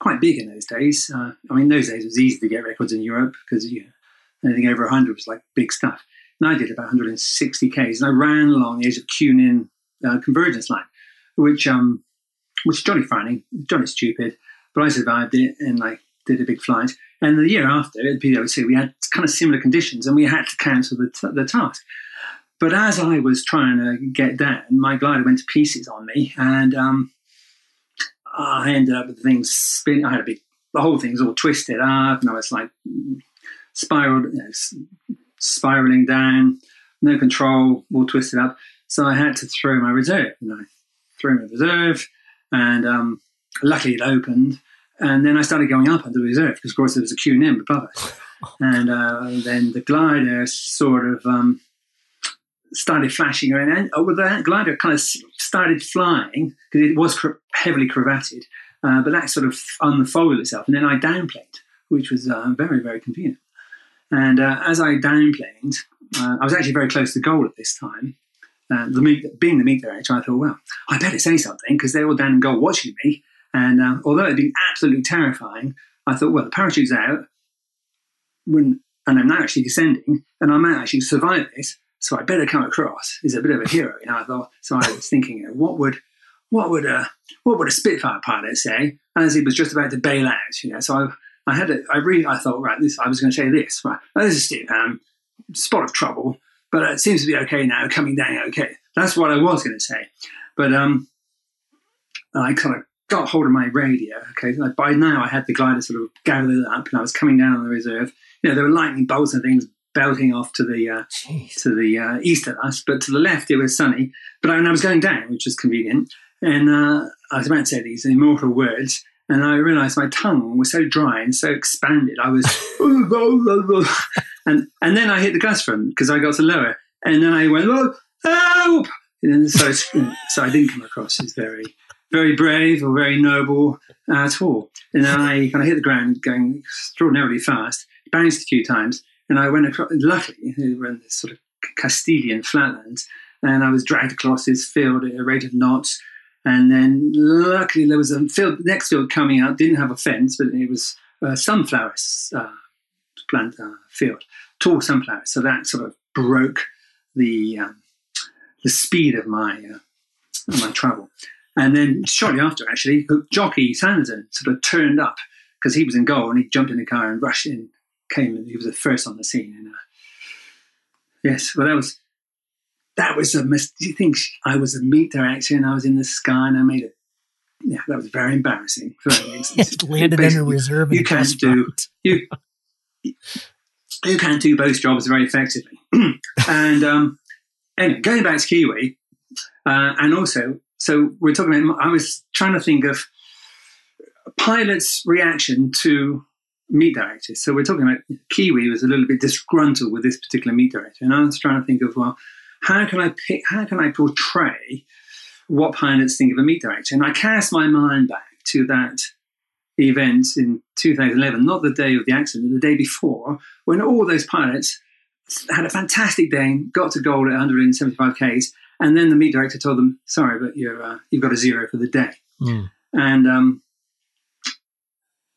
quite big in those days. Uh, I mean, those days it was easy to get records in Europe because you know, anything over 100 was like big stuff. And I did about 160 k's, and I ran along the edge of Cunin uh, convergence line, which um, which is jolly frightening, jolly stupid. But I survived it and I did a big flight. And the year after at PwC, we had kind of similar conditions and we had to cancel the, t- the task. But as I was trying to get down, my glider went to pieces on me and um, I ended up with the things spinning. I had a big, the whole thing's all twisted up and I was like spiraled, you know, spiraling down, no control, all twisted up. So I had to throw my reserve. And I threw my reserve and um, luckily it opened. And then I started going up under the reserve because, of course, there was a cunim above us. And uh, then the glider sort of um, started flashing around. And oh, well, the glider kind of started flying because it was heavily cravatted, uh, but that sort of unfolded itself. And then I downplaned, which was uh, very, very convenient. And uh, as I downplaned, uh, I was actually very close to goal at this time. Uh, the meet, being the meet director, I thought, well, I better say something because they're all down in goal watching me. And uh, although it'd been absolutely terrifying, I thought, well, the parachute's out, when, and I'm now actually descending, and I might actually survive this, so I better come across as a bit of a hero. You know, I thought. So I was thinking, you know, what would what would a what would a Spitfire pilot say as he was just about to bail out? You know, so I, I had a, I really I thought right, this I was going to say this right. Oh, this is Steve, um, spot of trouble but it seems to be okay now, coming down okay. That's what I was going to say. But um, I kind of got hold of my radio. Okay, like by now I had the glider sort of gathered up, and I was coming down on the reserve. You know, there were lightning bolts and things belting off to the uh, to the uh, east of us, but to the left it was sunny. But I, I was going down, which was convenient. And uh, I was about to say these immortal words, and I realised my tongue was so dry and so expanded. I was, (laughs) (laughs) and and then I hit the gas front because I got to lower, and then I went, oh, help! And so, so I didn't come across as very, very brave or very noble at all. And then I kind of hit the ground going extraordinarily fast, bounced a few times, and I went across. Luckily, we were in this sort of Castilian flatlands, and I was dragged across this field at a rate of knots and then luckily there was a field, next field coming out, didn't have a fence, but it was a sunflower uh, plant uh, field, tall sunflowers. So that sort of broke the um, the speed of my uh, my travel. And then shortly after, actually, Jocky Sanderson sort of turned up because he was in goal and he jumped in the car and rushed in, came and he was the first on the scene. And uh, yes, well, that was that was a mis- do you think I was a meet director and I was in the sky and I made it yeah that was very embarrassing (laughs) it landed in a reserve you can't do you you can't do both jobs very effectively. (clears throat) And um anyway going back to Kiwi uh, and also so we're talking about I was trying to think of pilot's reaction to meet directors so we're talking about Kiwi was a little bit disgruntled with this particular meet director and I was trying to think of well how can I pick, how can I portray what pilots think of a meet director? And I cast my mind back to that event in 2011, not the day of the accident, the day before, when all those pilots had a fantastic day, got to goal at 175 Ks, and then the meet director told them, "Sorry, but you're uh, you've got a zero for the day." Mm. And um,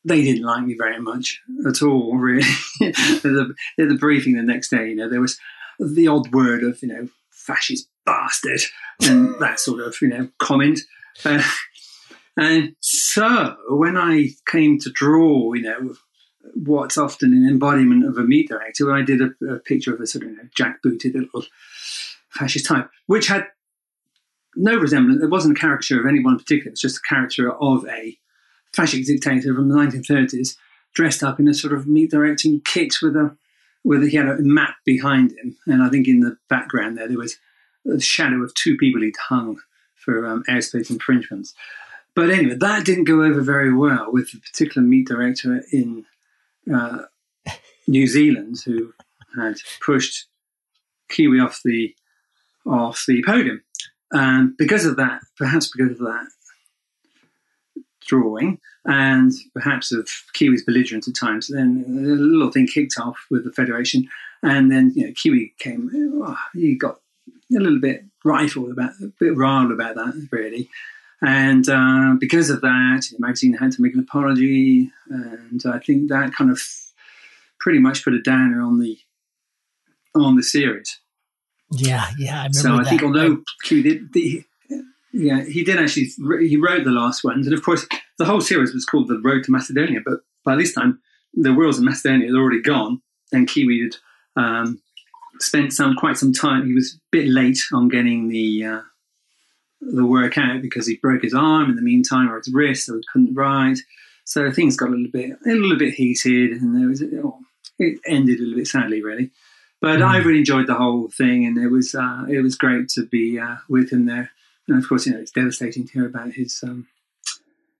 they didn't like me very much at all, (laughs) really. at, the, at the briefing the next day, you know, there was the odd word of, you know, fascist bastard and that sort of, you know, comment. Uh, and so when I came to draw, you know, what's often an embodiment of a meet director, I did a, a picture of a sort of you know, jack-booted little fascist type, which had no resemblance. It wasn't a caricature of anyone in particular. It's just a caricature of a fascist dictator from the 1930s, dressed up in a sort of meet directing kit with a with a, he had a map behind him, and I think in the background there there was a shadow of two people he'd hung for um, airspace infringements. But anyway, that didn't go over very well with the particular meet director in uh, New Zealand who had pushed Kiwi off the off the podium, and because of that, perhaps because of that drawing, and perhaps of Kiwi's belligerence at times. Then a little thing kicked off with the federation, and then you know Kiwi came. Oh, he got a little bit rifled about, a bit riled about that, really. And uh, because of that, the magazine had to make an apology, and I think that kind of pretty much put a downer on the on the series. Yeah, yeah. I so I that. think although Kiwi did, the, yeah, he did actually. He wrote the last ones, and of course, the whole series was called "The Road to Macedonia." But by this time, the wheels of Macedonia had already gone, and Kiwi had um, spent some quite some time. He was a bit late on getting the uh, the work out because he broke his arm in the meantime, or his wrist, so he couldn't ride. So things got a little bit a little bit heated, and there was oh, it ended a little bit sadly, really. But mm. I really enjoyed the whole thing, and it was uh, it was great to be uh, with him there. And of course, you know, it's devastating to hear about his um,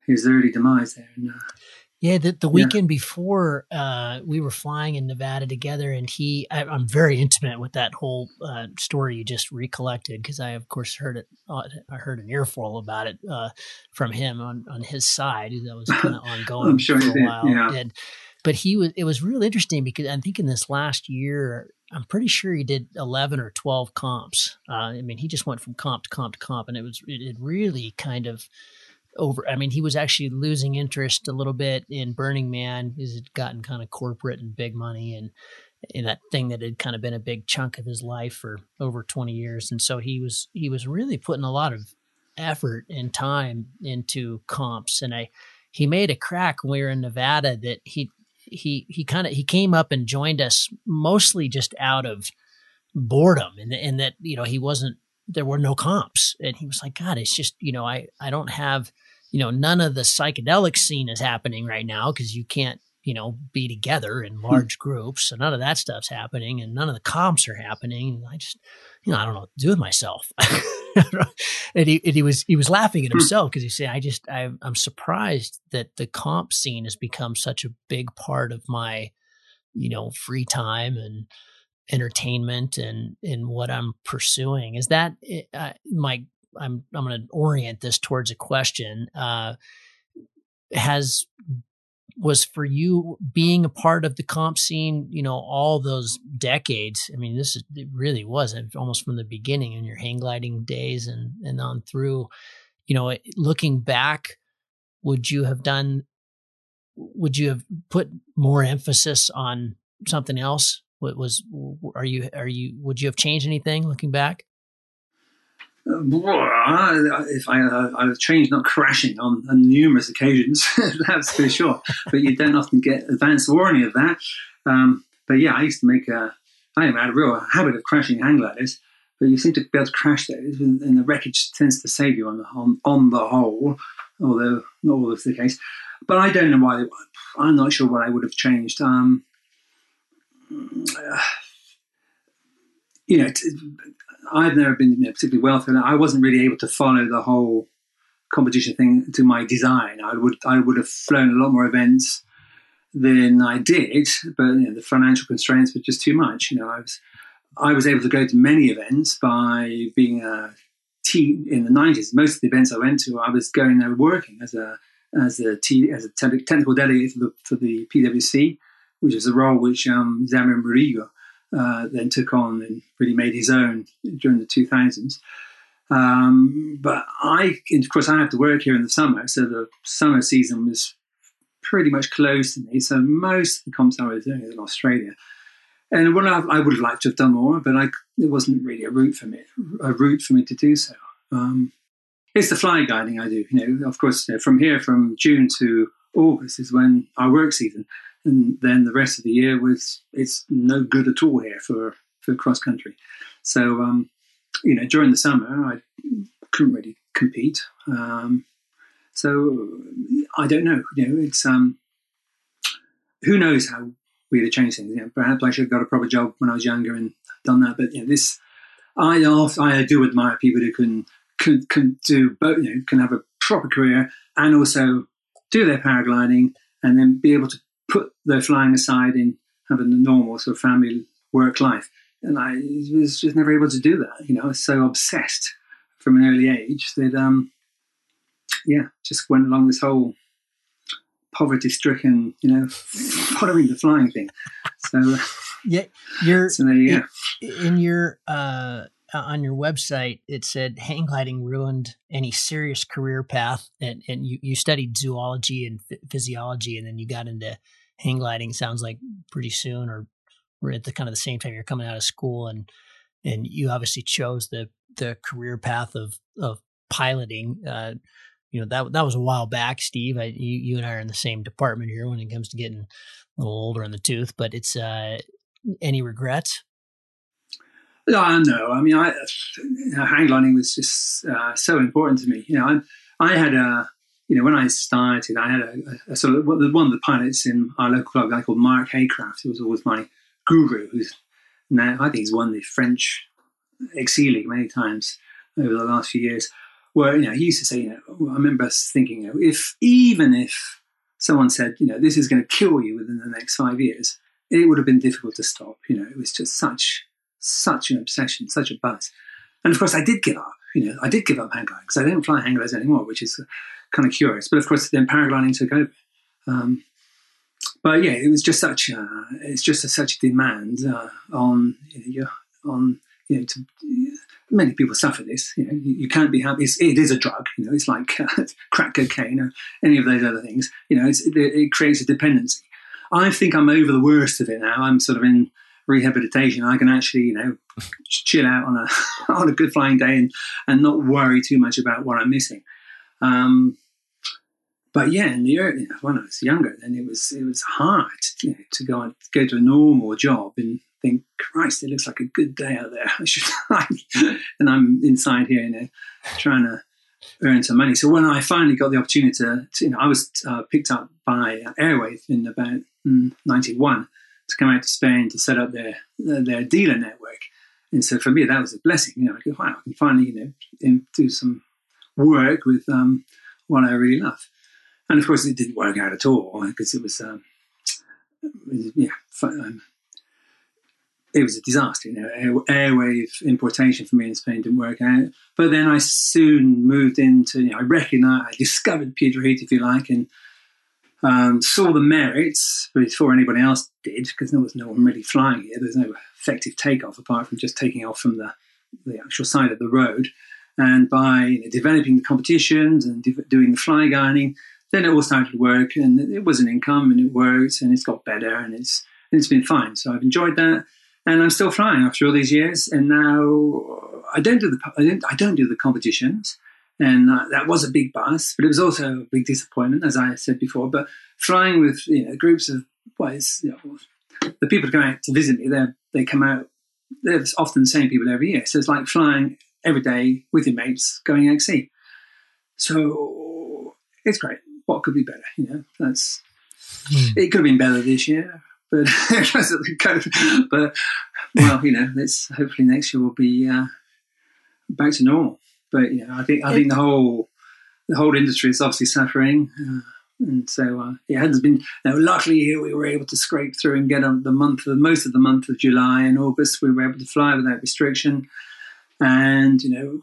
his early demise there. And, uh, yeah, the, the weekend yeah. before uh, we were flying in Nevada together, and he, I, am very intimate with that whole uh, story you just recollected because I, of course, heard it. Uh, I heard an earful about it uh, from him on on his side. That was kind of (laughs) ongoing sure for a while. Yeah. And, but he was. It was real interesting because I think in this last year. I'm pretty sure he did 11 or 12 comps. Uh, I mean, he just went from comp to comp to comp, and it was it, it really kind of over. I mean, he was actually losing interest a little bit in Burning Man. He's gotten kind of corporate and big money and in that thing that had kind of been a big chunk of his life for over 20 years. And so he was he was really putting a lot of effort and time into comps. And I he made a crack when we were in Nevada that he he he kind of he came up and joined us mostly just out of boredom and and that you know he wasn't there were no comps. And he was like, God, it's just, you know, I, I don't have, you know, none of the psychedelic scene is happening right now because you can't, you know, be together in hmm. large groups. So none of that stuff's happening and none of the comps are happening. I just, you know, I don't know what to do with myself. (laughs) and, he, and he was, he was laughing at hmm. himself because he said, I just, I, I'm surprised that the comp scene has become such a big part of my, you know, free time and, entertainment and and what I'm pursuing. Is that uh, my? I'm I'm going to orient this towards a question. Uh, has was for you being a part of the comp scene, you know, all those decades. I mean, this is, it really was almost from the beginning in your hang gliding days and and on through. You know, looking back, would you have done? Would you have put more emphasis on something else what was are you are you would you have changed anything looking back? If I uh, I've changed not crashing on, on numerous occasions, (laughs) that's for sure. but you don't often get advance warning of that. Um, but yeah, I used to make a I had a real habit of crashing hang gliders, but you seem to be able to crash those, and, and the wreckage tends to save you on the on, on the whole, although not always the case. But I don't know why. I'm not sure what I would have changed. Um, you know, I've never been particularly wealthy. and I wasn't really able to follow the whole competition thing to my design. I would I would have flown a lot more events than I did, but you know, the financial constraints were just too much. You know, I was I was able to go to many events by being a team in the nineties. Most of the events I went to, I was going there working as a as a t, as a technical delegate for the for the PWC which is a role which um, Xavier Murillo uh, then took on and really made his own during the 2000s. Um, but I, of course, I have to work here in the summer, so the summer season was pretty much closed to me. So most of the comps I was doing is in Australia, and what I, I would have liked to have done more, but I, it wasn't really a route for me, a route for me to do so. Um, it's the fly guiding I do. You know, of course, you know, from here from June to August is when our work season and then the rest of the year was it's no good at all here for for cross country. So um, you know, during the summer, I couldn't really compete. Um, so I don't know. You know, it's um, who knows how we'd have changed things. You know, perhaps I should have got a proper job when I was younger and done that. But you know, this I I do admire people who can can, can do both. You know, can have a proper career and also do their paragliding and then be able to put their flying aside in having a normal sort of family work life. And I was just never able to do that. You know, I was so obsessed from an early age that, um, yeah, just went along this whole poverty-stricken, you know, (laughs) following the flying thing. So yeah, you're so there you in, in your uh, on your website. It said hang gliding ruined any serious career path, and and you you studied zoology and physiology, and then you got into hang gliding sounds like pretty soon or we're at the kind of the same time you're coming out of school and and you obviously chose the the career path of of piloting. Uh, you know that that was a while back, Steve. I, you, you and I are in the same department here when it comes to getting a little older in the tooth. But it's uh, any regrets? No, no. I mean, I, hang gliding was just uh, so important to me. You know, I, I had a, you know, when I started, I had a, a, sort of one of the pilots in our local club, a guy called Mark Haycraft, who was always my guru, who's now I think he's won the French XC League many times over the last few years. Where you know he used to say, you know, I remember thinking, you know, if even if someone said, you know, this is going to kill you within the next five years, it would have been difficult to stop. You know, it was just such such an obsession, such a buzz. And of course, I did give up. You know, I did give up hang gliding because I don't fly hang gliders anymore, which is kind of curious. But of course, then paragliding took over. Um, but yeah, it was just such a, it's just a, such a demand uh, on you know, on you know to, many people suffer this. You know, you, you can't be happy. It's, it is a drug. You know, it's like (laughs) uh, crack cocaine or any of those other things. You know, it, it creates a dependency. I think I'm over the worst of it now. I'm sort of in rehabilitation. I can actually, you know, chill out on a (laughs) on a good flying day and and not worry too much about what I'm missing. Um, but yeah, in the early, when I was younger, then it was it was hard you know, to go go to a normal job and think, Christ, it looks like a good day out there. (laughs) I should, (laughs) and I'm inside here, you know, trying to earn some money. So when I finally got the opportunity to, to you know, I was uh, picked up by Airwave in about mm, '91 to come out to Spain to set up their their dealer network. And so for me, that was a blessing. You know, I go, wow, I can finally you know do some work with um, what I really love. And of course, it didn't work out at all because it was, um, yeah, um, it was a disaster. You know, air, airwave importation for me in Spain didn't work out. But then I soon moved into, you know, I recognized, I discovered Piedrahita, if you like, and um, saw the merits before anybody else did, because there was no one really flying here. There's no effective takeoff apart from just taking off from the, the actual side of the road. And by developing the competitions and de- doing the fly guiding, then it all started to work, and it was an income, and it worked, and it's got better, and it's and it's been fine. So I've enjoyed that, and I'm still flying after all these years. And now I don't do the I don't I don't do the competitions and that was a big buzz, but it was also a big disappointment, as I said before. But flying with you know, groups of well, you know, the people who come out to visit me, they they come out. They're often the same people every year, so it's like flying every day with your mates going XC. So it's great. What could be better? You know, that's mm. it. Could have been better this year, but (laughs) but well, you know, let's hopefully next year will be uh, back to normal. But yeah, I think I think the whole the whole industry is obviously suffering. Uh, and so uh, it has been. You know, luckily, here we were able to scrape through and get on the month, of, most of the month of July and August. We were able to fly without restriction, and you know,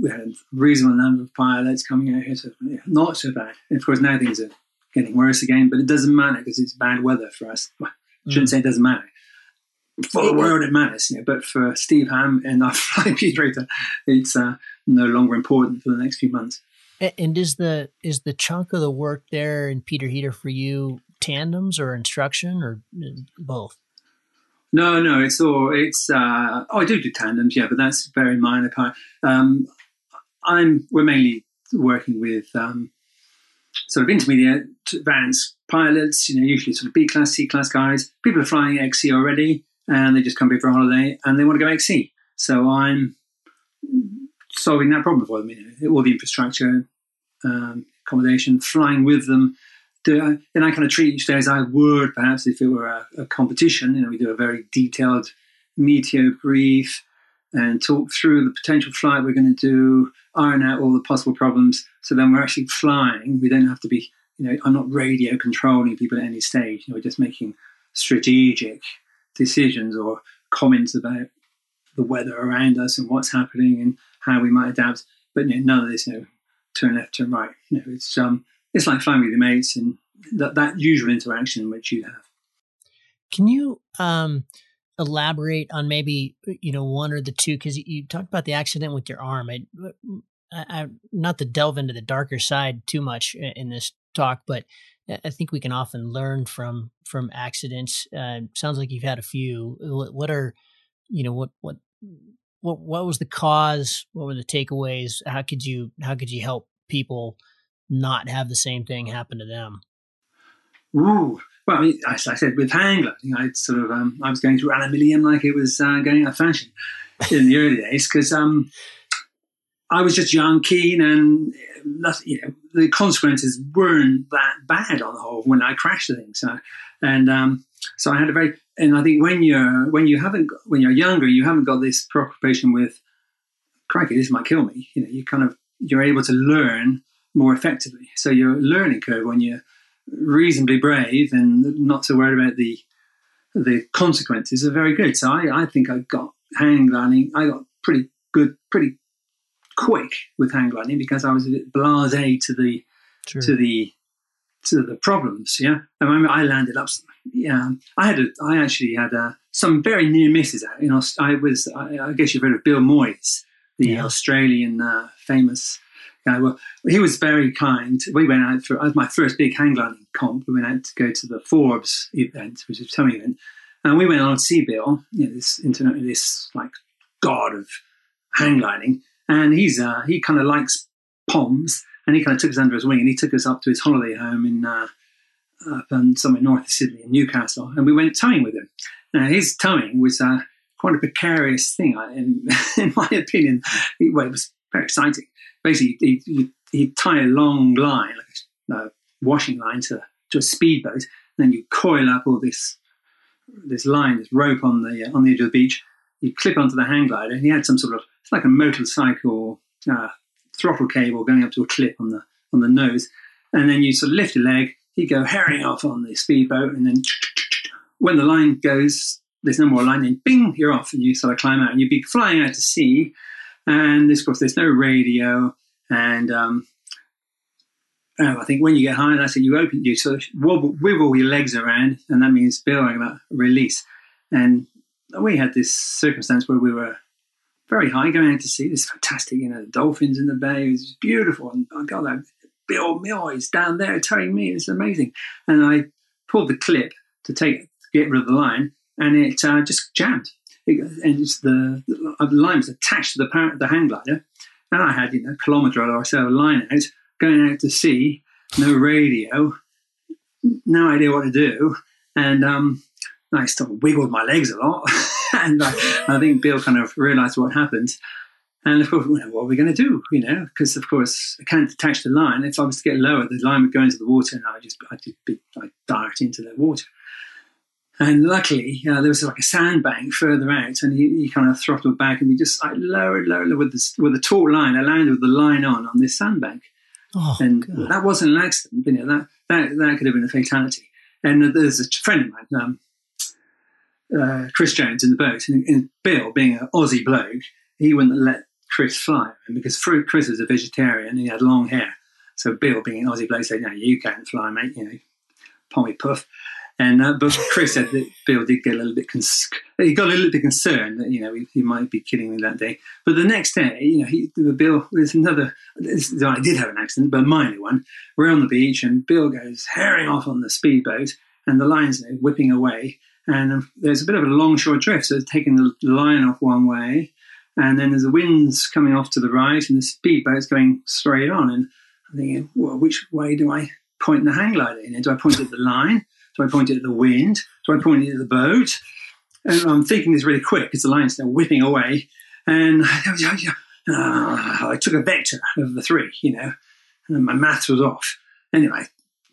we had a reasonable number of pilots coming out here. So yeah, not so bad. And of course, now things are getting worse again, but it doesn't matter because it's bad weather for us. Well, I shouldn't mm. say it doesn't matter for the world it matters, you know, but for Steve Ham and our (laughs) flight Peter, it's uh, no longer important for the next few months. And is the is the chunk of the work there in Piedrahita for you tandems or instruction or uh, both? No, no, it's all it's. Uh, oh, I do do tandems, yeah, but that's very minor part. Um, I'm we're mainly working with um, sort of intermediate advanced pilots. You know, usually sort of B class, C class guys. People are flying XC already, and they just come here for a holiday and they want to go XC. So I'm solving that problem for them. You know, all the infrastructure, um, accommodation, flying with them. Do then I kind of treat each day as I would perhaps if it were a, a competition. You know, we do a very detailed meteo brief and talk through the potential flight we're going to do, iron out all the possible problems. So then we're actually flying. We don't have to be, you know, I'm not radio controlling people at any stage. You know, we're just making strategic decisions or comments about the weather around us and what's happening and how we might adapt. But you know, none of this, you know, turn left, turn right. You know, it's um, it's like with your mates and that that usual interaction which you have. Can you um elaborate on maybe you know one or the two because you talked about the accident with your arm. I, I, I, not to delve into the darker side too much in this talk, but I think we can often learn from from accidents. Uh, sounds like you've had a few. What are you know what what what what was the cause? What were the takeaways? How could you how could you help people not have the same thing happen to them? Ooh, well, I mean, as I said, with hang gliding, I sort of um, I was going through aluminium like it was uh, going out of fashion in the early days because um, I was just young, keen, and nothing, you know, the consequences weren't that bad on the whole when I crashed the thing. So, and um, so I had a very, and I think when you're when you haven't when you're younger, you haven't got this preoccupation with, crikey, this might kill me. You know, you kind of you're able to learn more effectively. So your learning curve when you're reasonably brave and not so worried about the the consequences are very good. So I, I think I got hang gliding. I got pretty good, pretty quick with hang gliding because I was a bit blasé to the True. to the to the problems. Yeah, I remember I landed up. Yeah, I had a, I actually had a, some very near misses out. You know, I was I, I guess you've heard of Bill Moyes, the yeah. Australian uh, famous guy. Well, he was very kind. We went out for my first big hang gliding comp. We went out to go to the Forbes event, which a towing event, and we went on to see Bill, you know, this internet, this like god of hang gliding, and he's uh, he kind of likes poms, and he kind of took us under his wing, and he took us up to his holiday home in uh, up in somewhere north of Sydney, in Newcastle, and we went towing with him. Now his towing was uh, quite a precarious thing, in, (laughs) in my opinion. Well, it was very exciting basically he, he, he'd tie a long line, like a washing line, to, to a speedboat, and then you coil up all this this line, this rope on the uh, on the edge of the beach. You clip onto the hang glider, and he had some sort of it's like a motorcycle uh, throttle cable going up to a clip on the on the nose, and then you sort of lift your leg. He'd go herring off on the speedboat, and then when the line goes, there's no more line, then bing, you're off, and you sort of climb out, and you'd be flying out to sea and this, of course, there's no radio. And um, oh, I think when you get high, that's it. You open, you sort of wobble, your legs around, and that means building that release. And we had this circumstance where we were very high, going out to see this fantastic, you know, the dolphins in the bay. It was beautiful, and I got that Bill Moyes down there telling me it's amazing. And I pulled the clip to take get rid of the line, and it uh, just jammed and it's the, the line was attached to the, power, the hang glider, and I had you know a kilometre or so of line out, going out to sea, no radio, no idea what to do, and um, I of wiggled my legs a lot, (laughs) and I, I think Bill kind of realised what happened. And of course, what are we going to do? You know, because of course I can't detach the line. If I was to get lower, the line would go into the water, and I would just I'd be I'd dart into the water. And luckily, uh, there was like a sandbank further out, and he, he, kind of throttled back, and we just like lowered, lowered with the with a taut line. I landed with the line on on this sandbank, oh, and God. that wasn't an accident. You know that that that could have been a fatality. And there's a friend of mine, um, uh, Chris Jones, in the boat, and, and, Bill, being an Aussie bloke, he wouldn't let Chris fly, and because Chris was a vegetarian, he had long hair. So Bill, being an Aussie bloke, said, "No, you can't fly, mate. You know, pommy puff." And uh, but Chris said that Bill did get a little bit cons- he got a little bit concerned that you know he, he, might be kidding me that day. But the next day, you know, he Bill there's another. I did have an accident, but a minor one. We're on the beach, and Bill goes herring off on the speedboat, and the line's whipping away. And um, there's a bit of a longshore drift, so it's taking the line off one way, and then there's the winds coming off to the right, and the speedboat's going straight on. And I'm thinking, well, which way do I point the hang glider in? Do I point at the line? Do I point it at the wind? Do I point it at the boat? And I'm thinking this really quick because the line's now whipping away. And uh, I took a vector of the three, you know, and my maths was off. Anyway,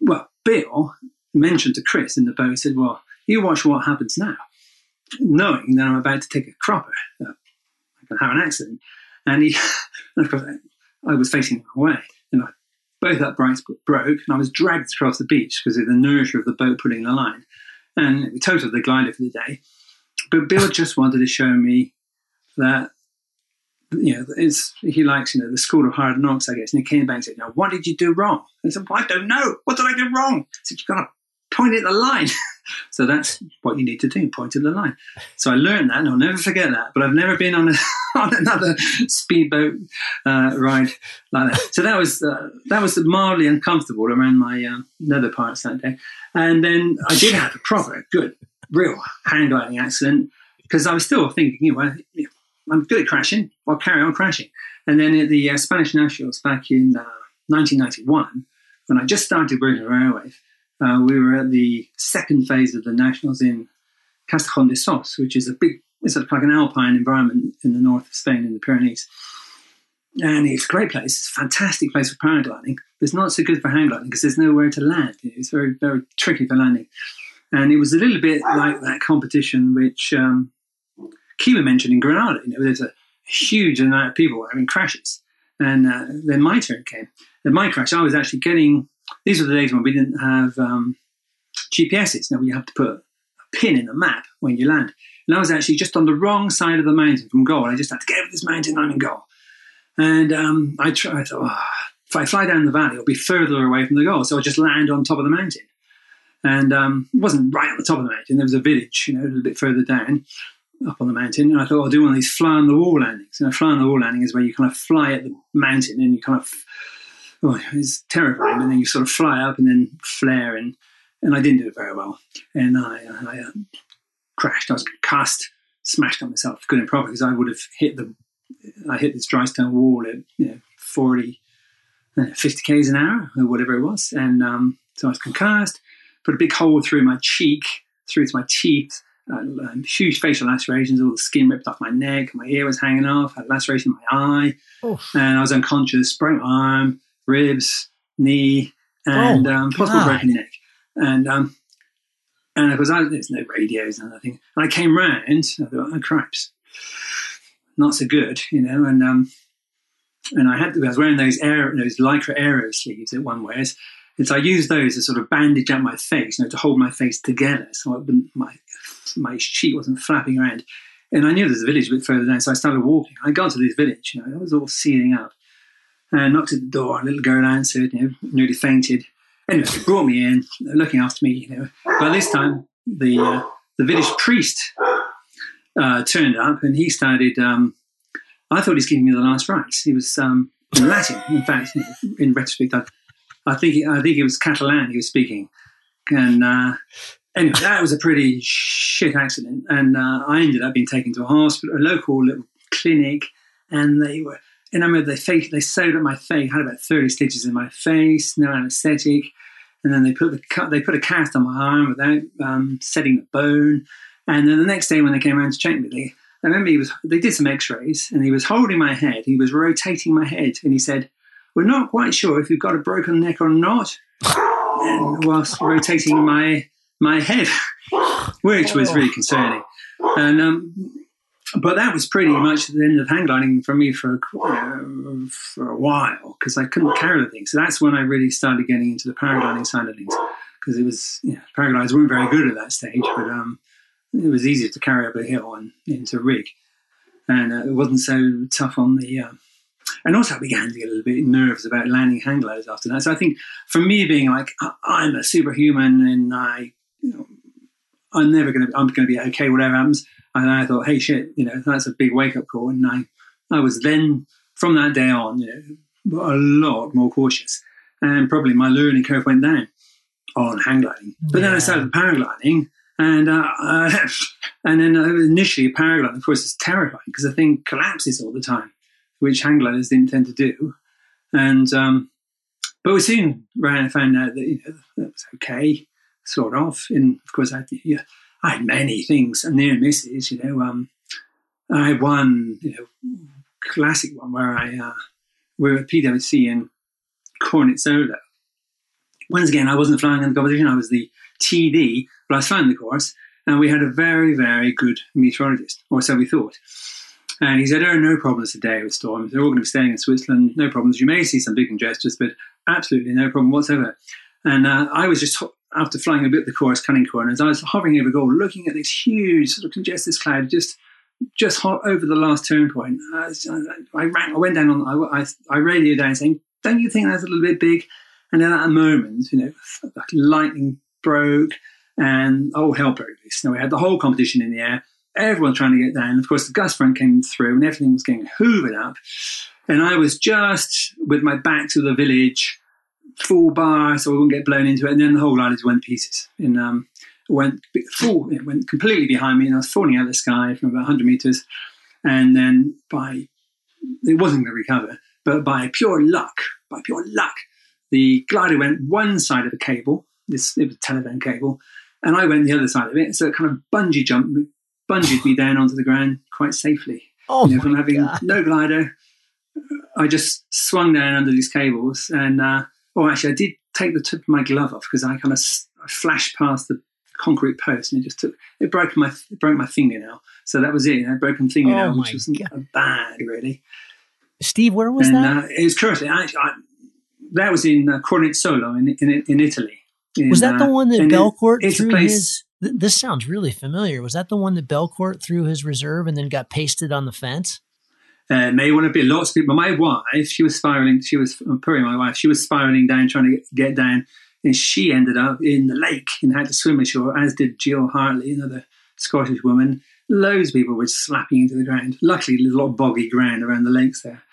well, Bill mentioned to Chris in the boat, he said, Well, you watch what happens now, knowing that I'm about to take a cropper. Uh, I can have an accident. And he, and (laughs) of course, I was facing the wrong way. And I both uprights broke, and I was dragged across the beach because of the inertia of the boat pulling the line. And we totaled the glider for the day. But Bill just wanted to show me that, you know, it's, he likes, you know, the school of hard knocks, I guess. And he came back and said, now, what did you do wrong? I said, well, I don't know. What did I do wrong? I said, you've got to point at the line. (laughs) so that's what you need to do, point at the line. So I learned that, and I'll never forget that. But I've never been on, a, (laughs) on another speedboat uh, ride like that. So that was uh, that was mildly uncomfortable around my uh, nether parts that day. And then I did have a proper, good, real hang gliding accident because I was still thinking, you know, I'm good at crashing. I'll carry on crashing. And then at the uh, Spanish Nationals back in uh, 1991, when I just started working at Airwave, uh, we were at the second phase of the Nationals in Castejón de Sos, which is a big, it's sort of like an alpine environment in the north of Spain in the Pyrenees. And it's a great place. It's a fantastic place for paragliding. It's not so good for hang gliding because there's nowhere to land. It's very, very tricky for landing. And it was a little bit like that competition which um, mentioned in Granada. You know, there's a huge amount of people having crashes. And uh, then my turn came. And my crash, I was actually getting, these were the days when we didn't have um, GPSs. Now you have to put a pin in the map when you land. And I was actually just on the wrong side of the mountain from goal. I just had to get over this mountain, I'm in goal. And um, I, tried, I thought, oh, if I fly down the valley, it'll be further away from the goal. So I'll just land on top of the mountain. And um, it wasn't right on the top of the mountain. There was a village, you know, a little bit further down up on the mountain. And I thought I'll do one of these fly on the wall landings. And a fly on the wall landing is where you kind of fly at the mountain and you kind of, oh, it's terrifying. And then you sort of fly up and then flare. And, and I didn't do it very well. And I, I uh, crashed. I was cast, smashed on myself, good and proper, because I would have hit the, I hit this dry stone wall at, you know, 40, uh, 50 k's an hour or whatever it was. And um, so I was concussed, put a big hole through my cheek, through to my teeth, uh, huge facial lacerations, all the skin ripped off my neck, my ear was hanging off, I had laceration in my eye, Oof. and I was unconscious, broken arm, ribs, knee, and oh um, possible broken neck. And um, and of course, I, there's no radios and nothing. And I came round, I thought, oh, cripes, not so good, you know. And um, and I had I was wearing those air those lycra aero sleeves that one wears. And so I used those to sort of bandage up my face, you know, to hold my face together, so I my my cheek wasn't flapping around. And I knew there was a village a bit further down, so I started walking. I got to this village, you know, it was all sealing up. And knocked at the door, a little girl answered, you know, nearly fainted. Anyway, they brought me in, looking after me, you know. By this time, the uh, the village priest uh, turned up, and he started. Um, I thought he was giving me the last rites. He was um, in Latin, in fact. In retrospect, I, I think I think it was Catalan he was speaking, and uh, anyway, that was a pretty shit accident, and uh, I ended up being taken to a hospital, a local little clinic, and they were. And I remember they they sewed up my face, had about thirty stitches in my face, no anaesthetic, and then they put the they put a cast on my arm without um, setting the bone. And then the next day when they came around to check me, they, I remember he was they did some X-rays, and he was holding my head, he was rotating my head, and he said, "We're not quite sure if you've got a broken neck or not." And whilst rotating my my head, (laughs) which was really concerning. And um, but that was pretty much the end of hang gliding for me for uh, for a while because I couldn't carry the thing. So that's when I really started getting into the paragliding side of things because it was you know, paragliders weren't very good at that stage, but um, it was easier to carry up a hill and into rig, and uh, it wasn't so tough on the. Uh, and also, I began to get a little bit nervous about landing hang gliders after that. So I think for me, being like I'm a superhuman and I you know, I'm never going to, I'm going to be okay, whatever happens. And I thought, hey, shit, you know, that's a big wake up call. And I, I was then, from that day on, you know, a lot more cautious. And probably my learning curve went down on hang gliding. But yeah. then I started paragliding. And uh, uh, (laughs) and then uh, initially paragliding, of course, is terrifying because the thing collapses all the time, which hang gliders didn't tend to do. And um, but we soon ran and found out that you know that was okay sort of. And of course, I, yeah, I had many things and near misses. You know, um, I had one, you know, classic one where I uh, we were at PWC in Cornizzolo. Once again, I wasn't flying in the competition; I was the TD, but I was flying the course, and we had a very, very good meteorologist, or so we thought. And he said, "Oh, no problems today with storms. They're all going to be staying in Switzerland. No problems. You may see some big congestions, but absolutely no problem whatsoever." And uh, I was just after flying a bit the course, cutting corners, I was hovering over goal, looking at this huge sort of congested cloud just just over the last turn point. I, I, rang, I went down on, I, I, radioed down saying, "Don't you think that's a little bit big?" And then at a moment, you know, like lightning broke and oh hell broke loose. Now we had the whole competition in the air, everyone trying to get down. Of course, the gust front came through and everything was getting hoovered up. And I was just with my back to the village full bar so I wouldn't get blown into it. And then the whole island went to pieces. And um, went full, it went completely behind me, and I was falling out of the sky from about 100 meters. and then by it wasn't going to recover, but by pure luck, by pure luck, the glider went one side of the cable. This it was telephone cable, and I went the other side of it. So it kind of bungee jumped, bungeed me down onto the ground quite safely. Oh, you know, from having God. no glider, I just swung down under these cables, and uh, oh, actually, I did take the tip of my glove off because I kind of flashed past the concrete post, and it just took it broke my it broke my fingernail. So that was it, a broken fingernail, Oh, which wasn't God. bad really. Steve, where was and that? Uh, it was curiously, I, I, that was in uh, Cornizzolo in, in in Italy. In, was that the uh, one that it- Belcourt it's threw place- his? th- This sounds really familiar. Was that the one that Belcourt threw his reserve and then got pasted on the fence? Uh, may want to be lots of people. My wife, she was spiraling. She was Puri, my wife. She was spiraling down, trying to get down, and she ended up in the lake and had to swim ashore. As did Jill Hartley, another Scottish woman. Loads of people were slapping into the ground. Luckily, there's a lot of boggy ground around the lakes there.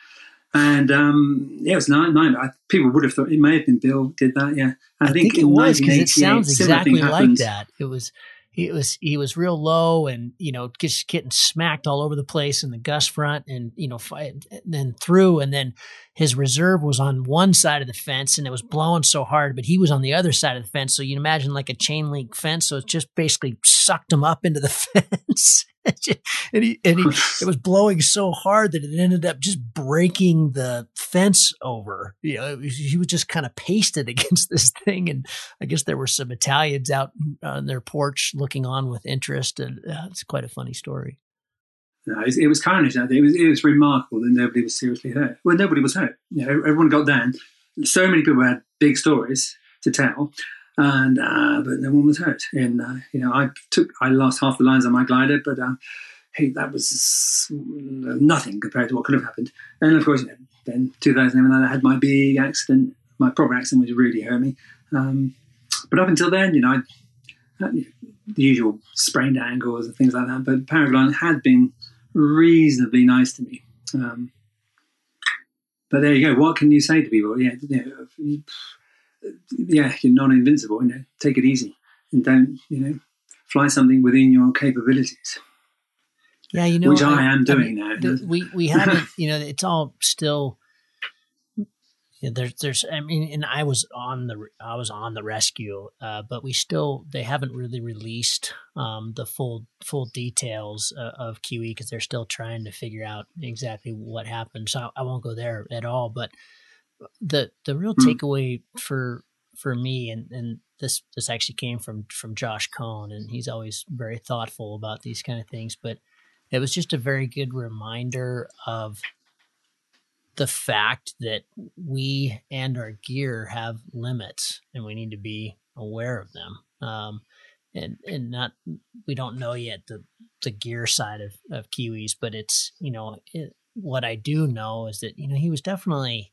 And um, yeah, it was nine. nine I, people would have thought it may have been Bill did that. Yeah, I, think, it was because it sounds exactly like that. It was he was he was real low and you know just getting smacked all over the place in the gust front and you know fi- and then through. And then his reserve was on one side of the fence and it was blowing so hard but he was on the other side of the fence. So you imagine like a chain link fence. So it just basically sucked him up into the (laughs) fence (laughs) and he and he it was blowing so hard that it ended up just breaking the fence over. You know, was, he was just kind of pasted (laughs) against this thing, and I guess there were some Italians out on their porch looking on with interest, and uh, it's quite a funny story. No, it, was- it was carnage. It was it was remarkable that nobody was seriously hurt. Well, nobody was hurt. You know, everyone got down. So many people had big stories to tell, and uh, but no one was hurt. And uh, you know, I took I lost half the lines on my glider, but uh, hey, that was nothing compared to what could have happened. And of course, you know, then 2011, I had my big accident. My proper accident, which really hurt me. Um, but up until then, you know, I, the usual sprained ankles and things like that. But paragliding had been reasonably nice to me. Um, but there you go. What can you say to people? Yeah, you know, yeah, you're not invincible. You know, take it easy and don't, you know, fly something within your capabilities, Yeah, you know, which I, am doing mean, now. the- we we haven't, (laughs) you know, it's all still. There's, there's, I mean, and I was on the, I was on the rescue, uh, but we still, they haven't really released um, the full, full details uh, of Kiwi because they're still trying to figure out exactly what happened. So I, I won't go there at all. But the, the real Hmm. takeaway for, for me, and and this, this actually came from from Josh Cohn, and he's always very thoughtful about these kind of things, but it was just a very good reminder of the fact that we and our gear have limits and we need to be aware of them um, and and not we don't know yet the the gear side of of kiwis but it's you know it, what i do know is that you know he was definitely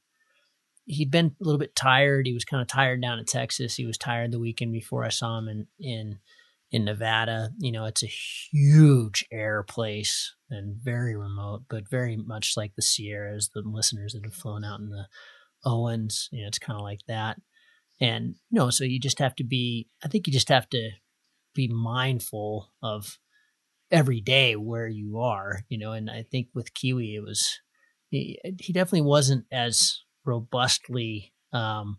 he'd been a little bit tired he was kind of tired down in texas he was tired the weekend before i saw him in in in Nevada. You know, it's a huge air place and very remote, but very much like the Sierras, the listeners that have flown out in the Owens, you know, it's kind of like that. And, you know, so you just have to be, I think you just have to be mindful of every day where you are, you know, and I think with Kiwi, it was, he, he definitely wasn't as robustly, um,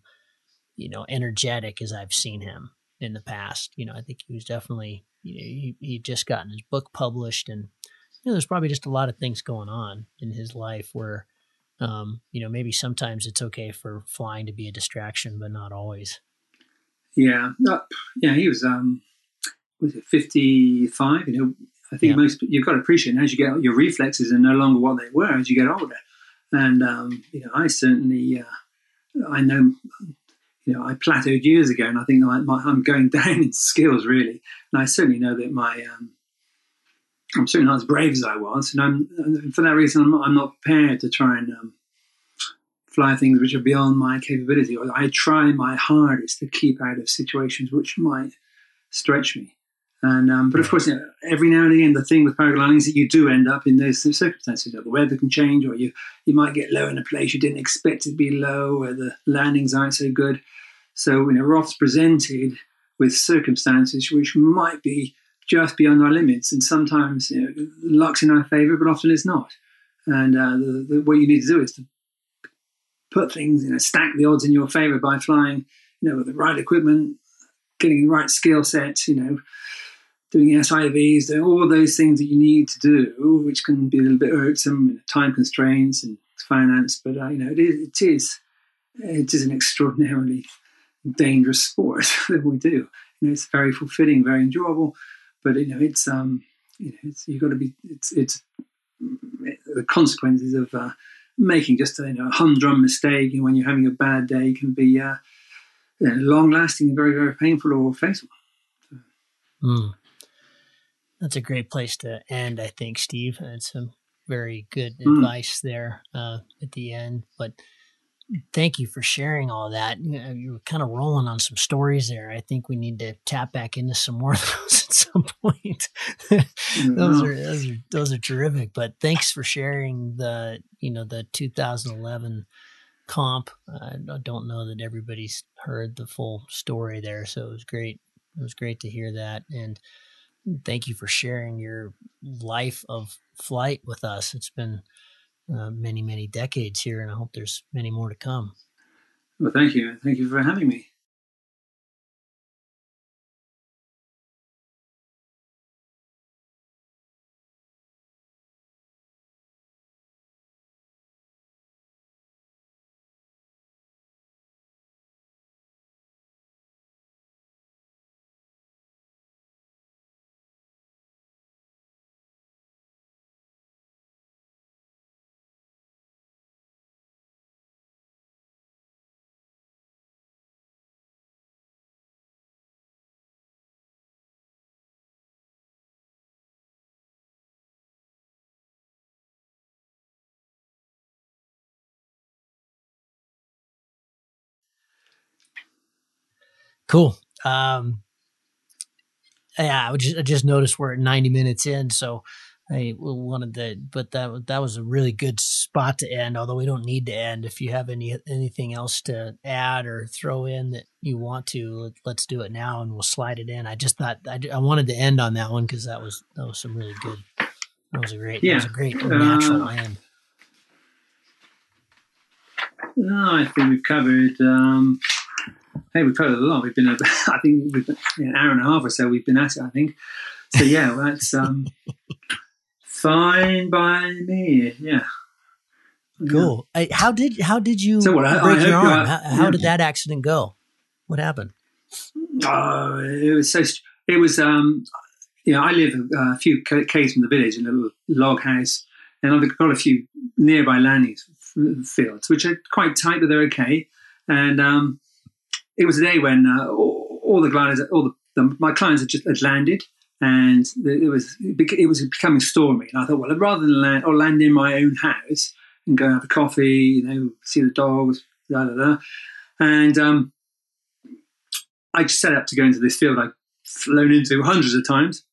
you know, energetic as I've seen him in the past. You know, I think he was definitely, you know, he he just gotten his book published, and you know, there's probably just a lot of things going on in his life where, um, you know, maybe sometimes it's okay for flying to be a distraction, but not always. Yeah, yeah, he was um, was it fifty five? You know, I think Yeah. most you've got to appreciate as you get your reflexes are no longer what they were as you get older, and um, you know, I certainly uh, I know. You know, I plateaued years ago, and I think my, I'm going (laughs) down in skills really. And I certainly know that my um, I'm certainly not as brave as I was, and I'm for that reason I'm not, I'm not prepared to try and um, fly things which are beyond my capability. I try my hardest to keep out of situations which might stretch me. And um, but of course, you know, every now and again, the thing with paragliding is that you do end up in those circumstances. The weather can change, or you you might get low in a place you didn't expect to be low, where the landings aren't so good. So you know, we're often presented with circumstances which might be just beyond our limits. And sometimes you know, luck's in our favor, but often it's not. And uh, the, the, what you need to do is to put things, you know, stack the odds in your favor by flying, you know, with the right equipment, getting the right skill sets, you know, doing SIVs, doing all those things that you need to do, which can be a little bit irksome, time constraints and finance. But uh, you know, it is, it is, it is an extraordinarily dangerous sport (laughs) that we do. You know, it's very fulfilling, very enjoyable, but you know, it's um, you know, it's you've got to be, it's it's the consequences of uh, making just a you know, a humdrum mistake, and when you're having a bad day, can be uh, you know, long lasting and very very painful or fatal. So. Mm. That's a great place to end, I think, Steve. It's some very good mm. advice there uh, at the end. But thank you for sharing all that. You were kind of rolling on some stories there. I think we need to tap back into some more (laughs) of those at some point. (laughs) those are those are those are terrific. But thanks for sharing the you know the 2011 comp. I don't know that everybody's heard the full story there, so it was great. It was great to hear that and thank you for sharing your life of flight with us. It's been uh, many, many decades here, and I hope there's many more to come. Well, thank you. Thank you for having me. Cool. Um, yeah, I just, I just noticed we're at 90 minutes in, so I wanted to, but that that was a really good spot to end. Although we don't need to end. If you have any anything else to add or throw in that you want to, let, us do it now, and we'll slide it in. I just thought I, I wanted to end on that one because that was that was some really good. That was a great. Yeah, that was a great natural uh, end. No, I think we've covered. Um, hey, we've covered a lot. We've been, (laughs) I think, we've been, an hour and a half or so. We've been at it. I think. So yeah, that's um, (laughs) fine by me. Yeah. Cool. Yeah. How did how did you so what, I, break I your arm? how, how yeah. did that accident go? What happened? Oh, it was so. It was. Um, you know, I live a few k's from the village in a little log house, and I've got a few nearby landing fields, which are quite tight, but they're okay. And um, it was a day when uh, all, all, the gliders, all the, the, my clients had just had landed, and it was it was becoming stormy. And I thought, well, rather than land or land in my own house and go have a coffee, you know, see the dogs, da da da, and um, I just set up to go into this field I'd flown into hundreds of times.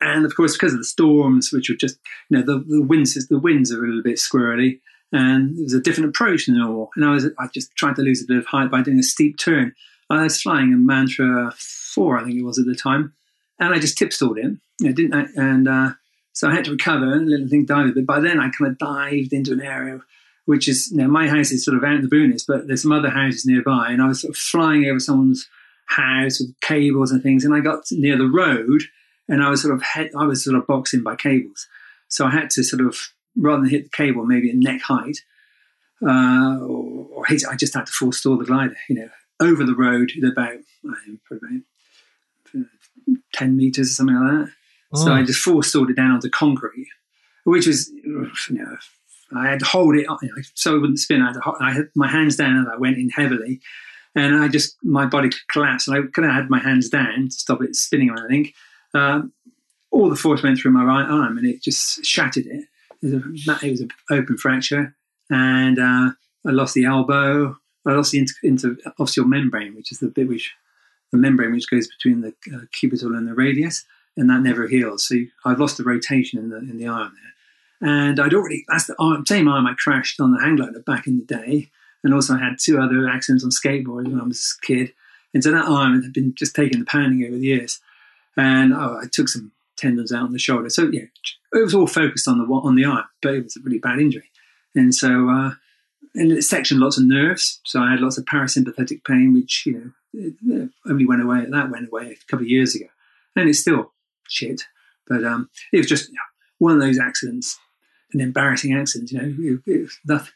And of course, because of the storms, which were just, you know, the, the winds, the winds are a little bit squirrely, and it was a different approach than normal. And I was I just tried to lose a bit of height by doing a steep turn. I was flying a Mantra four, I think it was at the time, and I just tipstalled in. Know, didn't I? And uh, so I had to recover. And little thing dived, but by then I kind of dived into an area which is you my house is sort of out in the boonies, but there's some other houses nearby, and I was sort of flying over someone's house with cables and things, and I got near the road, and I was sort of head, I was sort of boxing by cables, so I had to sort of rather than hit the cable maybe at neck height, uh, or, or hit I just had to full stall the glider, you know, over the road at about, about 10 meters or something like that. Oh. So I just full stalled it down onto concrete, which was, you know, I had to hold it you know, so it wouldn't spin. I had, to, I had my hands down and I went in heavily. And I just, my body collapsed and I kind of had my hands down to stop it spinning or anything. Um, all the force went through my right arm and it just shattered it it was an open fracture, and uh, I lost the elbow. I lost the inter, interosseous membrane, which is the bit which the membrane which goes between the uh, cubital and the radius, and that never heals. So I've lost the rotation in the in the arm there, and I'd already that's the arm, same arm I crashed on the hang glider back in the day, and also I had two other accidents on skateboards when I was a kid, and so that arm had been just taking the pounding over the years. and oh, I took some tendons out on the shoulder. So yeah, it was all focused on the on the arm, but it was a really bad injury, and so uh, and it sectioned lots of nerves. So I had lots of parasympathetic pain, which you know only went away. That went away a couple of years ago, and it's still shit. But um, it was just one of those accidents, an embarrassing accident. You know, it, it nothing,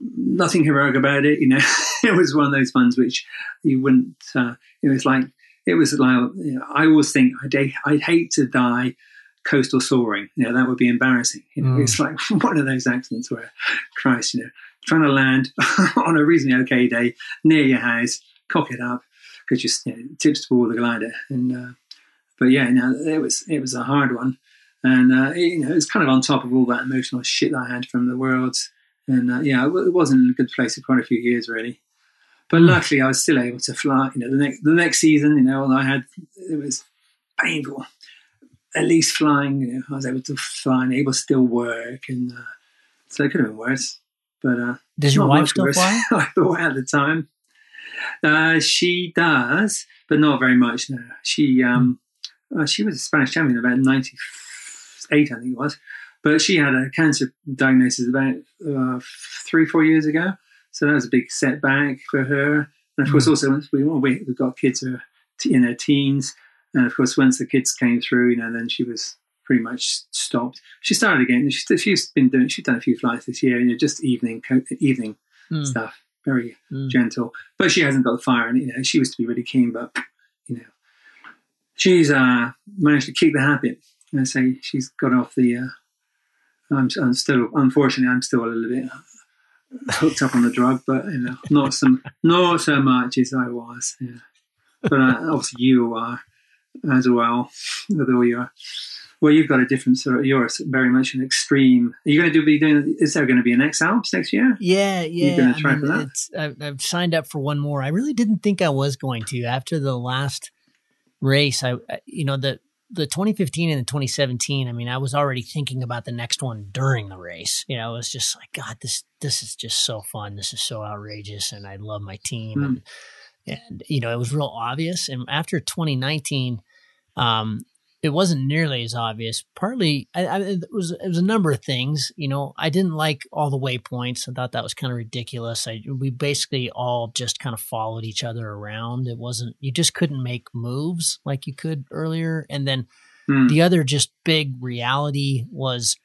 nothing heroic about it. You know, (laughs) it was one of those ones which you wouldn't. Uh, it was like it was like you know, I always think I'd, I'd hate to die coastal soaring. You know, that would be embarrassing. You know, mm. it's like (laughs) one of those accidents where, Christ, you know, trying to land (laughs) on a reasonably okay day near your house, cock it up because just you know, tipstalled the glider. And uh, but yeah, no, it was it was a hard one, and uh, it, you know, it's kind of on top of all that emotional shit that I had from the world. And uh, yeah, it wasn't in a good place for quite a few years, really. But mm. luckily, I was still able to fly. You know, the next the next season, you know, I had it was painful. At least flying, you know, I was able to fly and able to still work, and uh, so it could have been worse. But uh, does your wife still fly? (laughs) I thought at the time. Uh, she does, but not very much. No, she um, mm. uh, she was a Spanish champion about ninety eight, I think it was. But she had a cancer diagnosis about uh, three, four years ago, so that was a big setback for her. And of course, mm. also we well, we got kids who are in their teens, and of course, once the kids came through, you know, then she was pretty much stopped. She started again. She, she's been doing. She's done a few flights this year, you know, just evening evening mm. stuff, very mm. gentle. But she hasn't got the fire, and you know, she was to be really keen, but you know, she's uh, managed to keep the habit. I say she's got off the. Uh, I'm, I'm still, unfortunately, I'm still a little bit hooked up on the drug, but you know, not some, not so much as I was. Yeah. But uh, obviously, you are as well with all your. Well, you've got a different sort of. You're very much an extreme. Are you going to do? Be doing? Is there going to be an X Alps next year? Yeah, yeah. You're going to try I mean, for that. I've, I've signed up for one more. I really didn't think I was going to after the last race. I, you know, the the 2015 and the 2017, I mean, I was already thinking about the next one during the race. You know, it was just like, God, this this is just so fun. This is so outrageous, and I love my team. Mm. And, and you know, it was real obvious. And after 2019, um, it wasn't nearly as obvious. Partly, I, I, it was it was a number of things. You know, I didn't like all the waypoints. I thought that was kind of ridiculous. I we basically all just kind of followed each other around. It wasn't you just couldn't make moves like you could earlier. And then mm. the other just big reality was,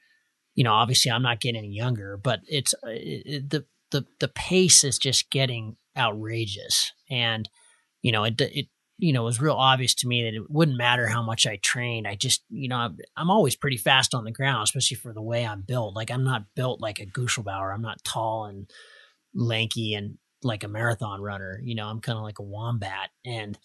you know, obviously I'm not getting any younger, but it's it, it, the the the pace is just getting outrageous, and you know it it you know, it was real obvious to me that it wouldn't matter how much I trained. I just, you know, I'm, I'm always pretty fast on the ground, especially for the way I'm built. Like I'm not built like a Guschlbauer. I'm not tall and lanky and like a marathon runner. You know, I'm kind of like a wombat and,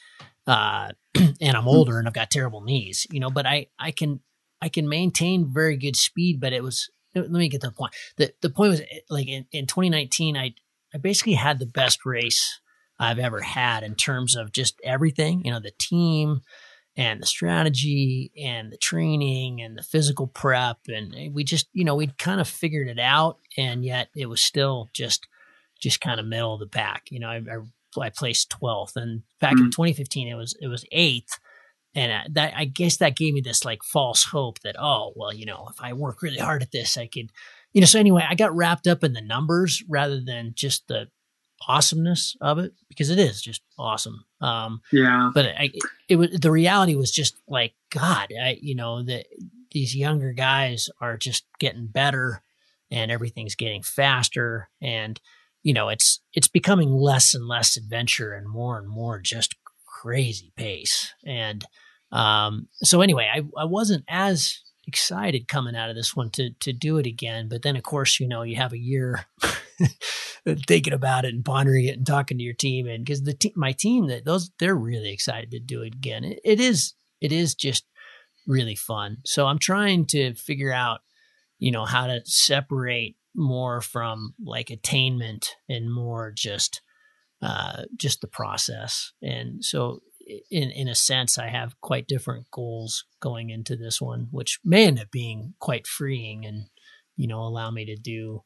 uh, (clears throat) and I'm older and I've got terrible knees, you know, but I, I can, I can maintain very good speed, but it was, let me get to the point. The, the point was like in, in 2019, I, I basically had the best race I've ever had in terms of just everything, you know, the team and the strategy and the training and the physical prep. And we just, you know, we'd kind of figured it out. And yet it was still just, just kind of middle of the pack. You know, I, I, I placed 12th and back mm-hmm. in 2015, it was, it was eighth. And that, I guess that gave me this like false hope that, oh, well, you know, if I work really hard at this, I could, you know, so anyway, I got wrapped up in the numbers rather than just the, awesomeness of it because it is just awesome. Um, yeah. But I, it, it was the reality was just like God. I, you know that these younger guys are just getting better, and everything's getting faster, and you know it's it's becoming less and less adventure and more and more just crazy pace. And um, so anyway, I I wasn't as excited coming out of this one to to do it again. But then, of course, you know, you have a year (laughs) thinking about it and pondering it and talking to your team, and because the te- my team that those they're really excited to do it again. It, it is it is just really fun. So I'm trying to figure out, you know, how to separate more from like attainment and more just uh, just the process. And so in in a sense, I have quite different goals going into this one, which may end up being quite freeing and you know allow me to do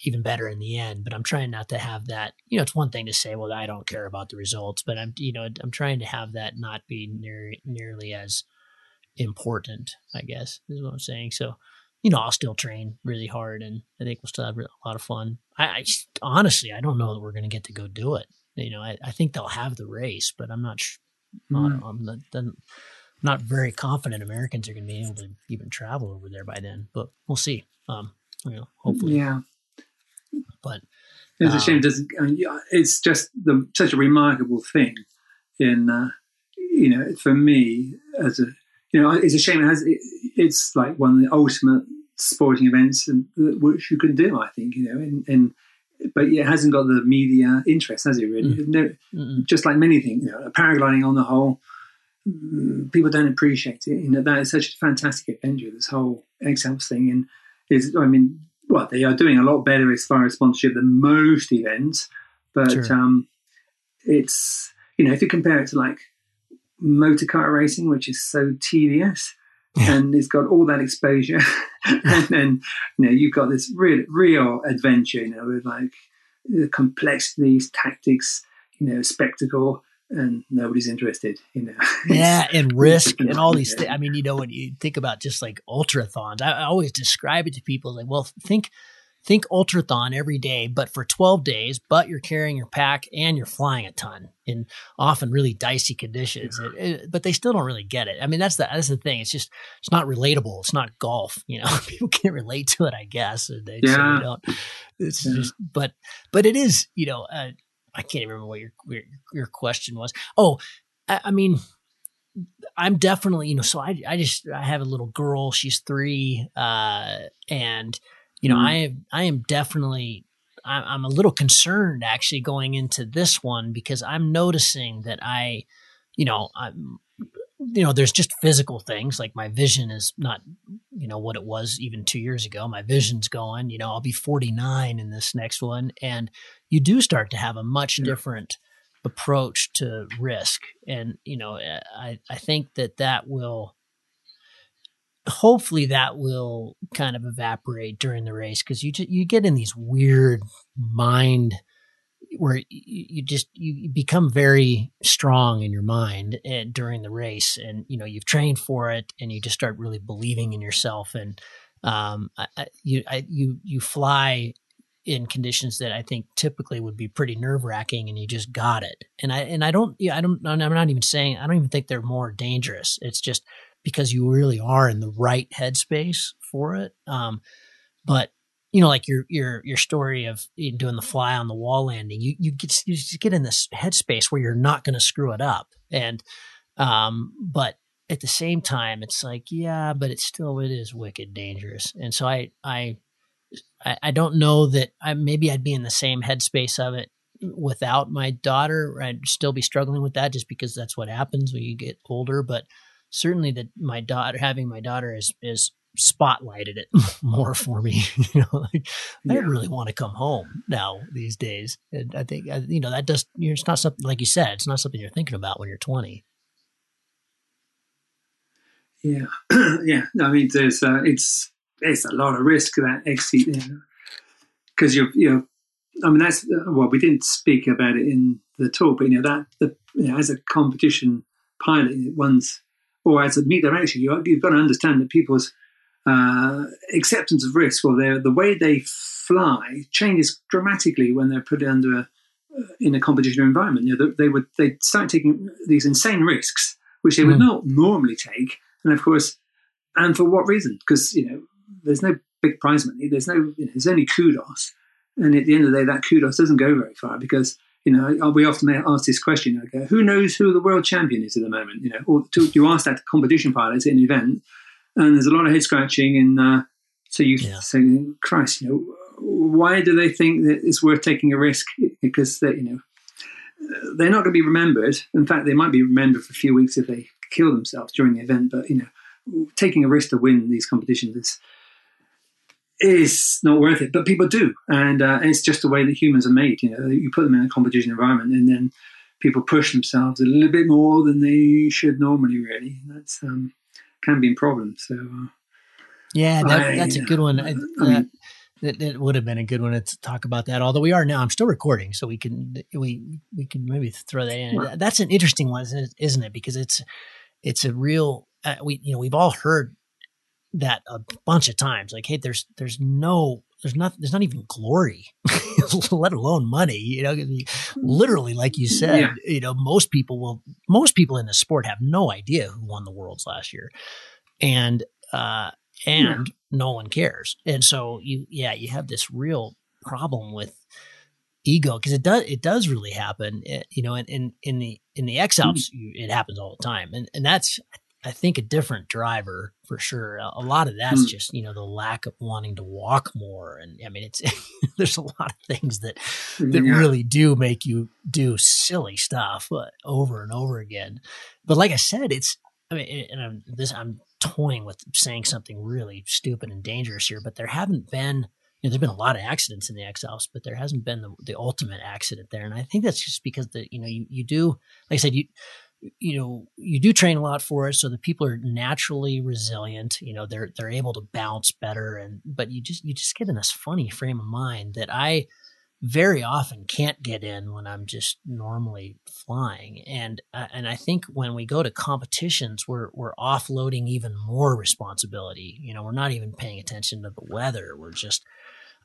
even better in the end. But I'm trying not to have that. You know, it's one thing to say, "Well, I don't care about the results," but I'm you know I'm trying to have that not be near, nearly as important. I guess is what I'm saying. So, you know, I'll still train really hard, and I think we'll still have a lot of fun. I, I honestly, I don't know that we're going to get to go do it. You know, I, I think they'll have the race, but I'm not. Sh- mm. I'm not, not very confident Americans are going to be able to even travel over there by then, but we'll see. Um, you know, hopefully, yeah. But it's um, a shame. Doesn't it's just the, such a remarkable thing in uh, you know for me as a you know it's a shame it has it, it's like one of the ultimate sporting events and, which you can do I think you know in, and but it hasn't got the media interest has it really mm. no, just like many things you know paragliding on the whole mm, people don't appreciate it you know that is such a fantastic adventure this whole X Alps thing and is I mean well, they are doing a lot better as far as sponsorship than most events, but sure. um, it's you know if you compare it to like motor car racing, which is so tedious. Yeah. And it's got all that exposure, (laughs) and then you know you've got this real, real adventure, you know, with like the complexities, tactics, you know, spectacle, and nobody's interested, you know. (laughs) yeah, and risk and all these things. I mean, you know, when you think about just like ultrathons, I, I always describe it to people like, well, think think ultrathon every day, but for 12 days, but you're carrying your pack and you're flying a ton in often really dicey conditions. It, it, but they still don't really get it. I mean, that's the that's the thing. It's just it's not relatable. It's not golf. (laughs) You know, people can't relate to it. I guess they, yeah. don't. It's yeah. just, but but it is. You know, uh, I can't even remember what your your, your question was. Oh, I, I, mean, I'm definitely you know. So I I just I have a little girl. She's three, uh, and you know mm-hmm. I am I am definitely. I'm a little concerned actually going into this one because I'm noticing that I, you know, I'm you know, there's just physical things like my vision is not, you know, what it was even two years ago. My vision's going, you know, I'll be 49 in this next one. And you do start to have a much different approach to risk. And, you know, I, I think that that will, hopefully that will kind of evaporate during the race because you, you get in these weird mind where you just you become very strong in your mind and during the race and you know you've trained for it and you just start really believing in yourself and um, I, you I, you you fly in conditions that I think typically would be pretty nerve wracking, and you just got it. And I and I don't yeah I don't I'm not even saying I don't even think they're more dangerous. It's just because you really are in the right headspace for it. Um, but you know, like your your your story of doing the fly on the wall landing, you you get you get in this headspace where you're not going to screw it up, and um, but at the same time, it's like yeah, but it's still it is wicked dangerous, and so I I I, don't know that I maybe I'd be in the same headspace of it without my daughter. I'd still be struggling with that just because that's what happens when you get older, but certainly that my daughter having my daughter is is spotlighted it (laughs) more for me. (laughs) you know, like yeah. I don't really want to come home now these days. And I think uh, you know that does. You know, it's not something like you said. It's not something you're thinking about when you're 20. Yeah, (clears throat) yeah. I mean, there's uh, it's it's a lot of risk that exit because you know, you're you know. I mean, that's well, we didn't speak about it in the talk, but you know that the you know, as a competition pilot, one's or as a meet director, you, you've got to understand that people's uh, acceptance of risk, well, the way they fly changes dramatically when they're put under a, uh, in a competition environment. You know, they would they start taking these insane risks, which they would mm. not normally take, and of course, and for what reason? Because you know, there's no big prize money. There's no, you know, there's only kudos, and at the end of the day, that kudos doesn't go very far because you know, we often ask this question, okay, who knows who the world champion is at the moment? You know, or to, you ask that to competition pilots at an event, and there's a lot of head scratching, and uh, so you yeah. say, Christ, you know, why do they think that it's worth taking a risk? Because they, you know, they're not going to be remembered. In fact, they might be remembered for a few weeks if they kill themselves during the event. But you know, taking a risk to win these competitions is is not worth it. But people do, and, uh, it's just the way that humans are made. You know, you put them in a competition environment, and then people push themselves a little bit more than they should normally. Really, that's um, can be a problem. So, uh, yeah, that, I, that's a good one. I, I mean, it, it, would have been a good one to talk about that. Although we are now, I'm still recording, so we can we we can maybe throw that in. That's an interesting one, isn't it? Because it's it's a real uh, we you know we've all heard that a bunch of times. Like, hey, there's there's no there's not there's not even glory, (laughs) let alone money. You know, literally, like you said, yeah. you know, most people will most people in the sport have no idea who won the worlds last year, and uh, and yeah. no one cares. And so you, yeah, you have this real problem with ego because it does it does really happen. It, eh, you know, in, in in the in the X Alps, mm-hmm. it happens all the time, and and that's I think a different driver for sure. A, lot of that's mm. just you know the lack of wanting to walk more, and I mean it's (laughs) there's a lot of things that that yeah. really do make you do silly stuff uh, over and over again. But like I said, it's I mean, and I'm this I'm toying with saying something really stupid and dangerous here, but there haven't been, you know, there've been a lot of accidents in the X Alps, but there hasn't been the, the ultimate accident there. And I think that's just because the, you know, you, you do, like I said, you, you know, you do train a lot for it. So the people are naturally resilient, you know, they're, they're able to bounce better. And, but you just, you just get in this funny frame of mind that I, very often can't get in when I'm just normally flying. And uh, and I think when we go to competitions, we're we're offloading even more responsibility. You know, we're not even paying attention to the weather. We're just,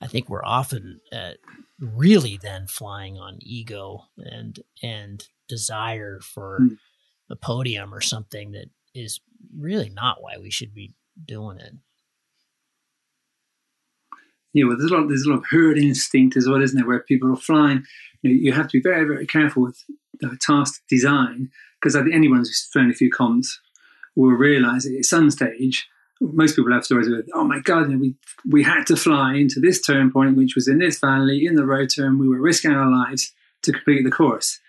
I think we're often uh, really then flying on ego and and desire for mm. a podium or something that is really not why we should be doing it you know, there's a lot, there's a lot of herd instinct as well, isn't there? Where people are flying, you, know, you have to be very, very careful with the task design because I think anyone who's flown a few comps will realise at some stage, most people have stories with, oh my god, you know, we we had to fly into this turn point, which was in this valley in the rotor, and we were risking our lives to complete the course,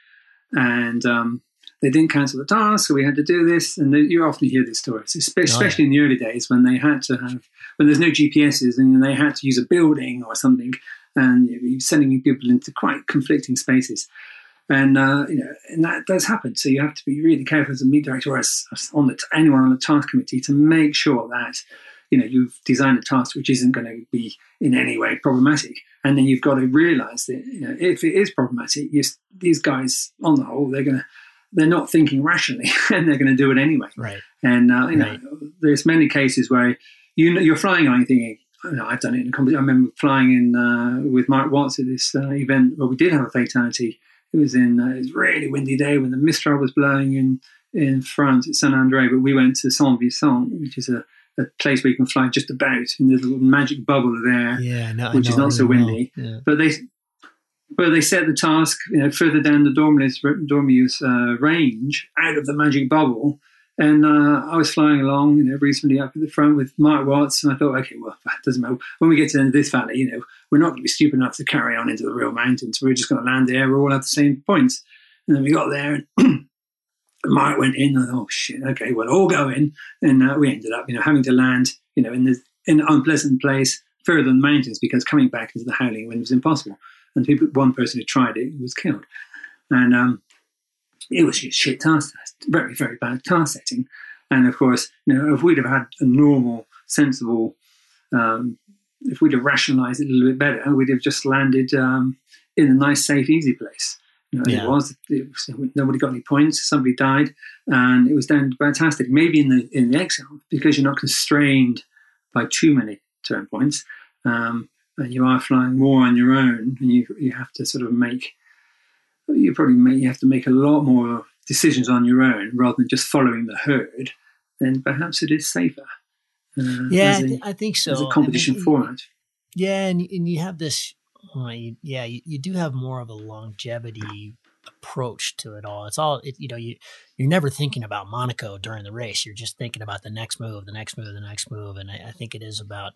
and um, they didn't cancel the task, so we had to do this. And you often hear these stories, especially oh, yeah. in the early days when they had to have when there's no GPSs and they had to use a building or something, and you're sending people into quite conflicting spaces. And uh, you know, and that does happen. So you have to be really careful as a meet director or as, as on the, anyone on the task committee to make sure that you know you've designed a task which isn't going to be in any way problematic. And then you've got to realise that you know if it is problematic, these guys on the whole they're going to they're not thinking rationally (laughs) and they're going to do it anyway. Right. And uh, you right. know, there's many cases where you know, you're flying on, you're thinking, I've done it in a competition. I remember flying in uh, with Mark Watts at this uh, event where we did have a fatality. It was in uh, it was a really windy day when the Mistral was blowing in in France at Saint Andre, but we went to Saint Vincent, which is a, a place where you can fly just about in this little magic bubble of air, yeah, no, which is not so windy. Yeah. But they but they set the task you know, further down the Dormillouse, Dormillouse uh, range out of the magic bubble and uh, I was flying along, you know, reasonably up at the front with Mark Watts, and I thought, okay, well, that doesn't matter. When we get to the end of this valley, you know, we're not going to be stupid enough to carry on into the real mountains. We're just going to land there. We're all at the same point. And then we got there, and (clears throat) Mark went in. And oh shit, okay, well, all go in, and uh, we ended up, you know, having to land, you know, in the in an unpleasant place further than the mountains because coming back into the howling wind was impossible. And people, one person who tried it was killed. And um, it was just shit task, very, very bad task setting. And of course, you know, if we'd have had a normal, sensible, um, if we'd have rationalized it a little bit better, we'd have just landed um, in a nice, safe, easy place. You know, yeah. it, was, it was nobody got any points. Somebody died, and it was then fantastic. Maybe in the in the Alps because you're not constrained by too many turn points, um, and you are flying more on your own, and you you have to sort of make you probably may you have to make a lot more decisions on your own rather than just following the herd, then perhaps it is safer. Uh, yeah, a, I think so. As a competition I mean, format. Yeah, and and you have this. Well, you, yeah, you, you do have more of a longevity approach to it all. It's all it, you know. You you're never thinking about Monaco during the race. You're just thinking about the next move, the next move, the next move, and I, I think it is about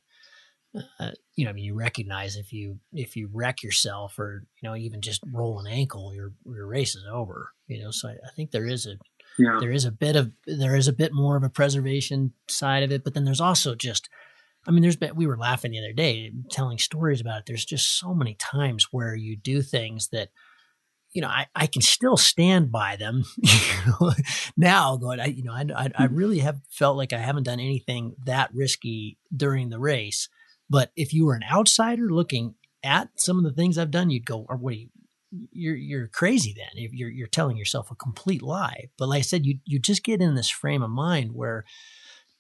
uh, you know, I mean, you recognize if you if you wreck yourself or you know even just roll an ankle, your your race is over. You know, so I, I think there is a yeah. there is a bit of there is a bit more of a preservation side of it, but then there's also just, I mean, there's been we were laughing the other day telling stories about it. There's just so many times where you do things that you know, I, I can still stand by them (laughs) now going, I, you know, I, I, I, hmm. really have felt like I haven't done anything that risky during the race But if you were an outsider looking at some of the things I've done, you'd go, oh, or what you, you're you're crazy then. You're you're telling yourself a complete lie. But like I said, you you just get in this frame of mind where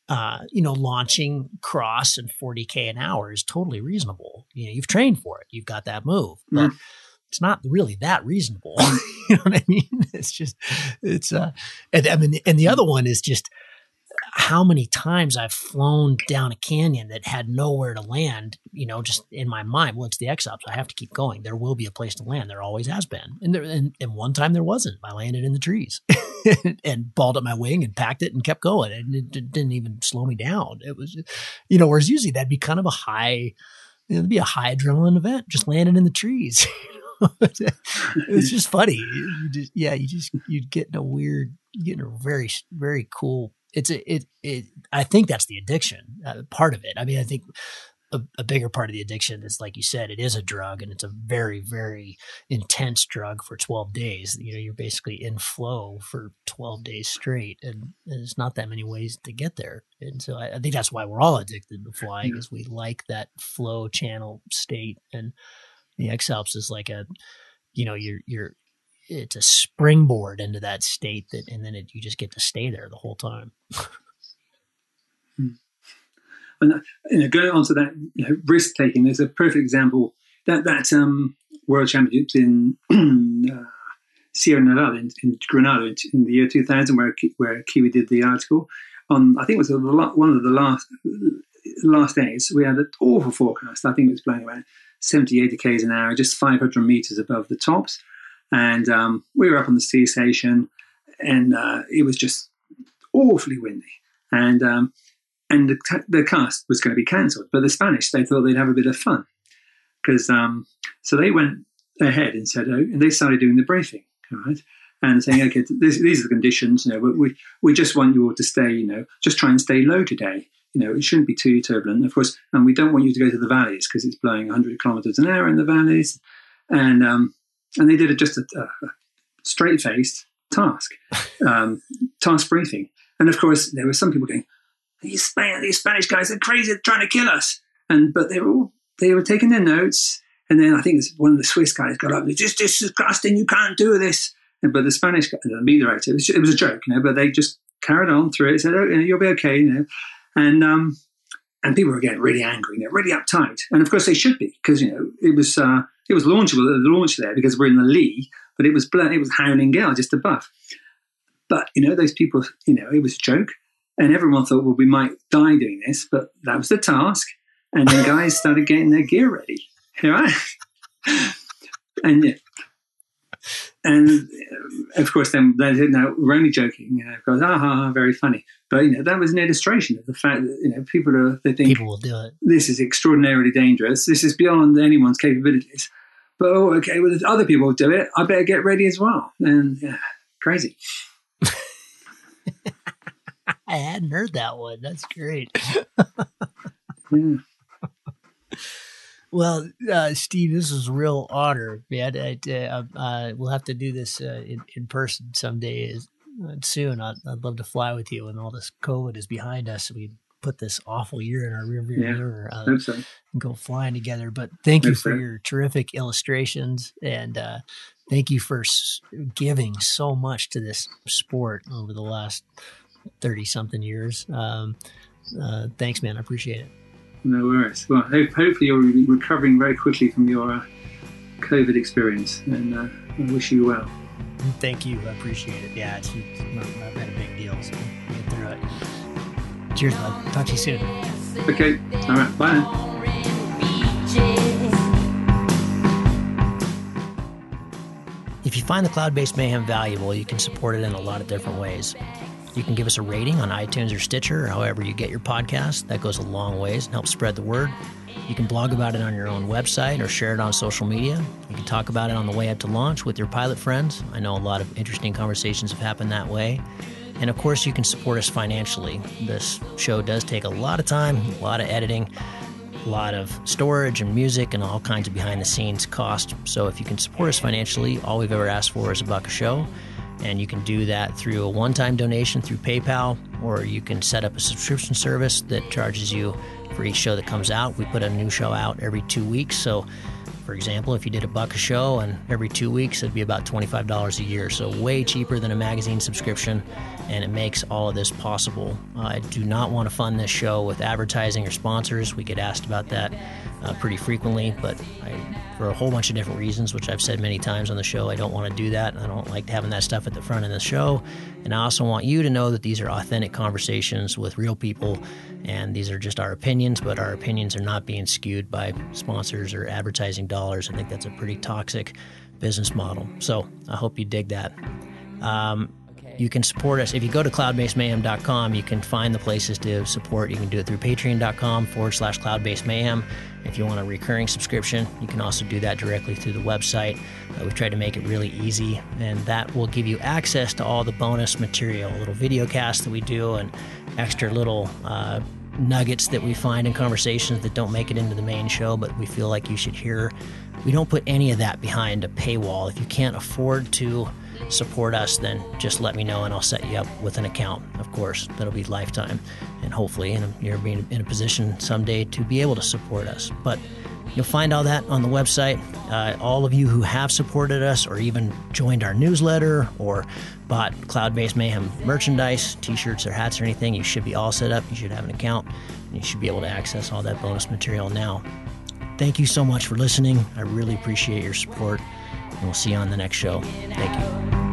uh, you know, launching cross and 40k an hour is totally reasonable. You know, you've trained for it. You've got that move. But mm it's not really that reasonable. (laughs) you know what I mean? It's just, it's, uh, and I mean, and the other one is just how many times I've flown down a canyon that had nowhere to land, you know, just in my mind. Well, it's the X Alps. I have to keep going. There will be a place to land. There always has been. And there, and, and one time there wasn't. I landed in the trees (laughs) and balled up my wing and packed it and kept going. And it, it didn't even slow me down. It was, you know, whereas usually that'd be kind of a high, you know, it'd be a high adrenaline event, just landing in the trees. (laughs) it's just funny. You just, yeah, you just you'd get in a weird, you get in a very very cool. It's a it it. I think that's the addiction uh, part of it. I mean, I think a, a, bigger part of the addiction is like you said it is a drug and it's a very very intense drug for 12 days you know you're basically in flow for 12 days straight and, there's not that many ways to get there and so I, I think that's why we're all addicted to flying is we like that flow channel state and the X Alps is like a, you know, you're you're it's a springboard into that state that, and then it, you just get to stay there the whole time. (laughs) Hmm. and uh, you know, going on to that you know, risk taking, there's a perfect example that that um, World Championships in (clears throat) uh, Sierra Nevada in, in Granada in, in, the year 2000, where where Kiwi did the article on, I think it was one of the last last days. We had an awful forecast. I think it was blowing around 70, 80 k's an hour, just 500 meters above the tops. And um, we were up on the sea station, and uh, it was just awfully windy. And um, and the, the, cast was going to be cancelled. But the Spanish, they thought they'd have a bit of fun because um, so they went ahead and said, oh, and they started doing the briefing, right? And saying, okay, this, these are the conditions. You know, we we just want you all to stay. You know, just try and stay low today you know, it shouldn't be too turbulent, of course. And we don't want you to go to the valleys because it's blowing 100 kilometers an hour in the valleys. And um, and they did it just a, a straight faced task, (laughs) um, task briefing. And of course, there were some people going, "These Spanish, these Spanish guys are crazy, they're trying to kill us." And but they were all they were taking their notes. And then I think one of the Swiss guys got up, "Just disgusting! You can't do this." And, but the Spanish, guy, the meet director, it was, it was a joke, you know. But they just carried on through it. Said, "Oh, you'll be okay," you know and um, and people were getting really angry, you know, really uptight, and of course they should be because you know it was uh, it was launchable at the launch there because we're in the lee, but it was it was Howling Gale just above. But you know those people, you know, it was a joke, and everyone thought, well, we might die doing this, but that was the task, and then guys started getting their gear ready, (laughs) right? and yeah, and uh, of course, then they said, "No, we're only joking." You know, because ah, ha, very funny. But you know, that was an illustration of the fact that you know people are they think people will do it. This is extraordinarily dangerous. This is beyond anyone's capabilities. But oh, okay, well, if other people will do it, I better get ready as well. And yeah, crazy. (laughs) I hadn't heard that one. That's great. (laughs) yeah. Well, uh, Steve, this is a real honor, man. I, uh, uh, we'll have to do this uh, in, in person someday uh, soon. I'd, I'd, love to fly with you when all this COVID is behind us. We put this awful year in our rearview yeah, mirror uh, so. and go flying together. But thank you for so. your terrific illustrations and thank you for giving so much to this sport over the last 30 something years. Um, thanks, man. I appreciate it. No worries. Well, hope, hopefully you're recovering very quickly from your uh, COVID experience, and uh, I wish you well. Thank you. I appreciate it. Yeah, it's, it's not, not been a big deal, so get through it. Cheers, bud. Talk to you soon. Okay. All right. Bye. If you find the Cloudbase Mayhem valuable, you can support it in a lot of different ways. You can give us a rating on iTunes or Stitcher, or however you get your podcast. That goes a long ways and helps spread the word. You can blog about it on your own website or share it on social media. You can talk about it on the way up to launch with your pilot friends. I know a lot of interesting conversations have happened that way. And of course, you can support us financially. This show does take a lot of time, a lot of editing, a lot of storage and music, and all kinds of behind the scenes cost. So if you can support us financially, all we've ever asked for is a buck a show. And you can do that through a one time donation through PayPal. or you can set up a subscription service that charges you for each show that comes out. We put a new show out every two weeks. So, for example, if you did a buck a show and every two weeks, it'd be about $25 a year. So, way cheaper than a magazine subscription, and it makes all of this possible. I do not want to fund this show with advertising or sponsors. We get asked about that uh, pretty frequently, but I, for a whole bunch of different reasons, which I've said many times on the show, I don't want to do that. I don't like having that stuff at the front of the show. And I also want you to know that these are authentic conversations with real people, and these are just our opinions, but our opinions are not being skewed by sponsors or advertising dollars. I think that's a pretty toxic business model. So I hope you dig that. Um, you can support us. If you go to cloudbasemayhem.com, you can find the places to support. You can do it through patreon.com forward slash cloudbasedmayhem. If you want a recurring subscription, you can also do that directly through the website. Uh, we've tried to make it really easy, and that will give you access to all the bonus material, little video casts that we do, and extra little uh, nuggets that we find in conversations that don't make it into the main show, but we feel like you should hear. We don't put any of that behind a paywall. If you can't afford to, support us, then just let me know and I'll set you up with an account. Of course, that'll be lifetime, and hopefully, you're being in a position someday to be able to support us. But you'll find all that on the website. Uh, all of you who have supported us, or even joined our newsletter, or bought Cloudbase Mayhem merchandise, T-shirts or hats or anything, you should be all set up. You should have an account, and you should be able to access all that bonus material now. Thank you so much for listening. I really appreciate your support and we'll see you on the next show. Thank you.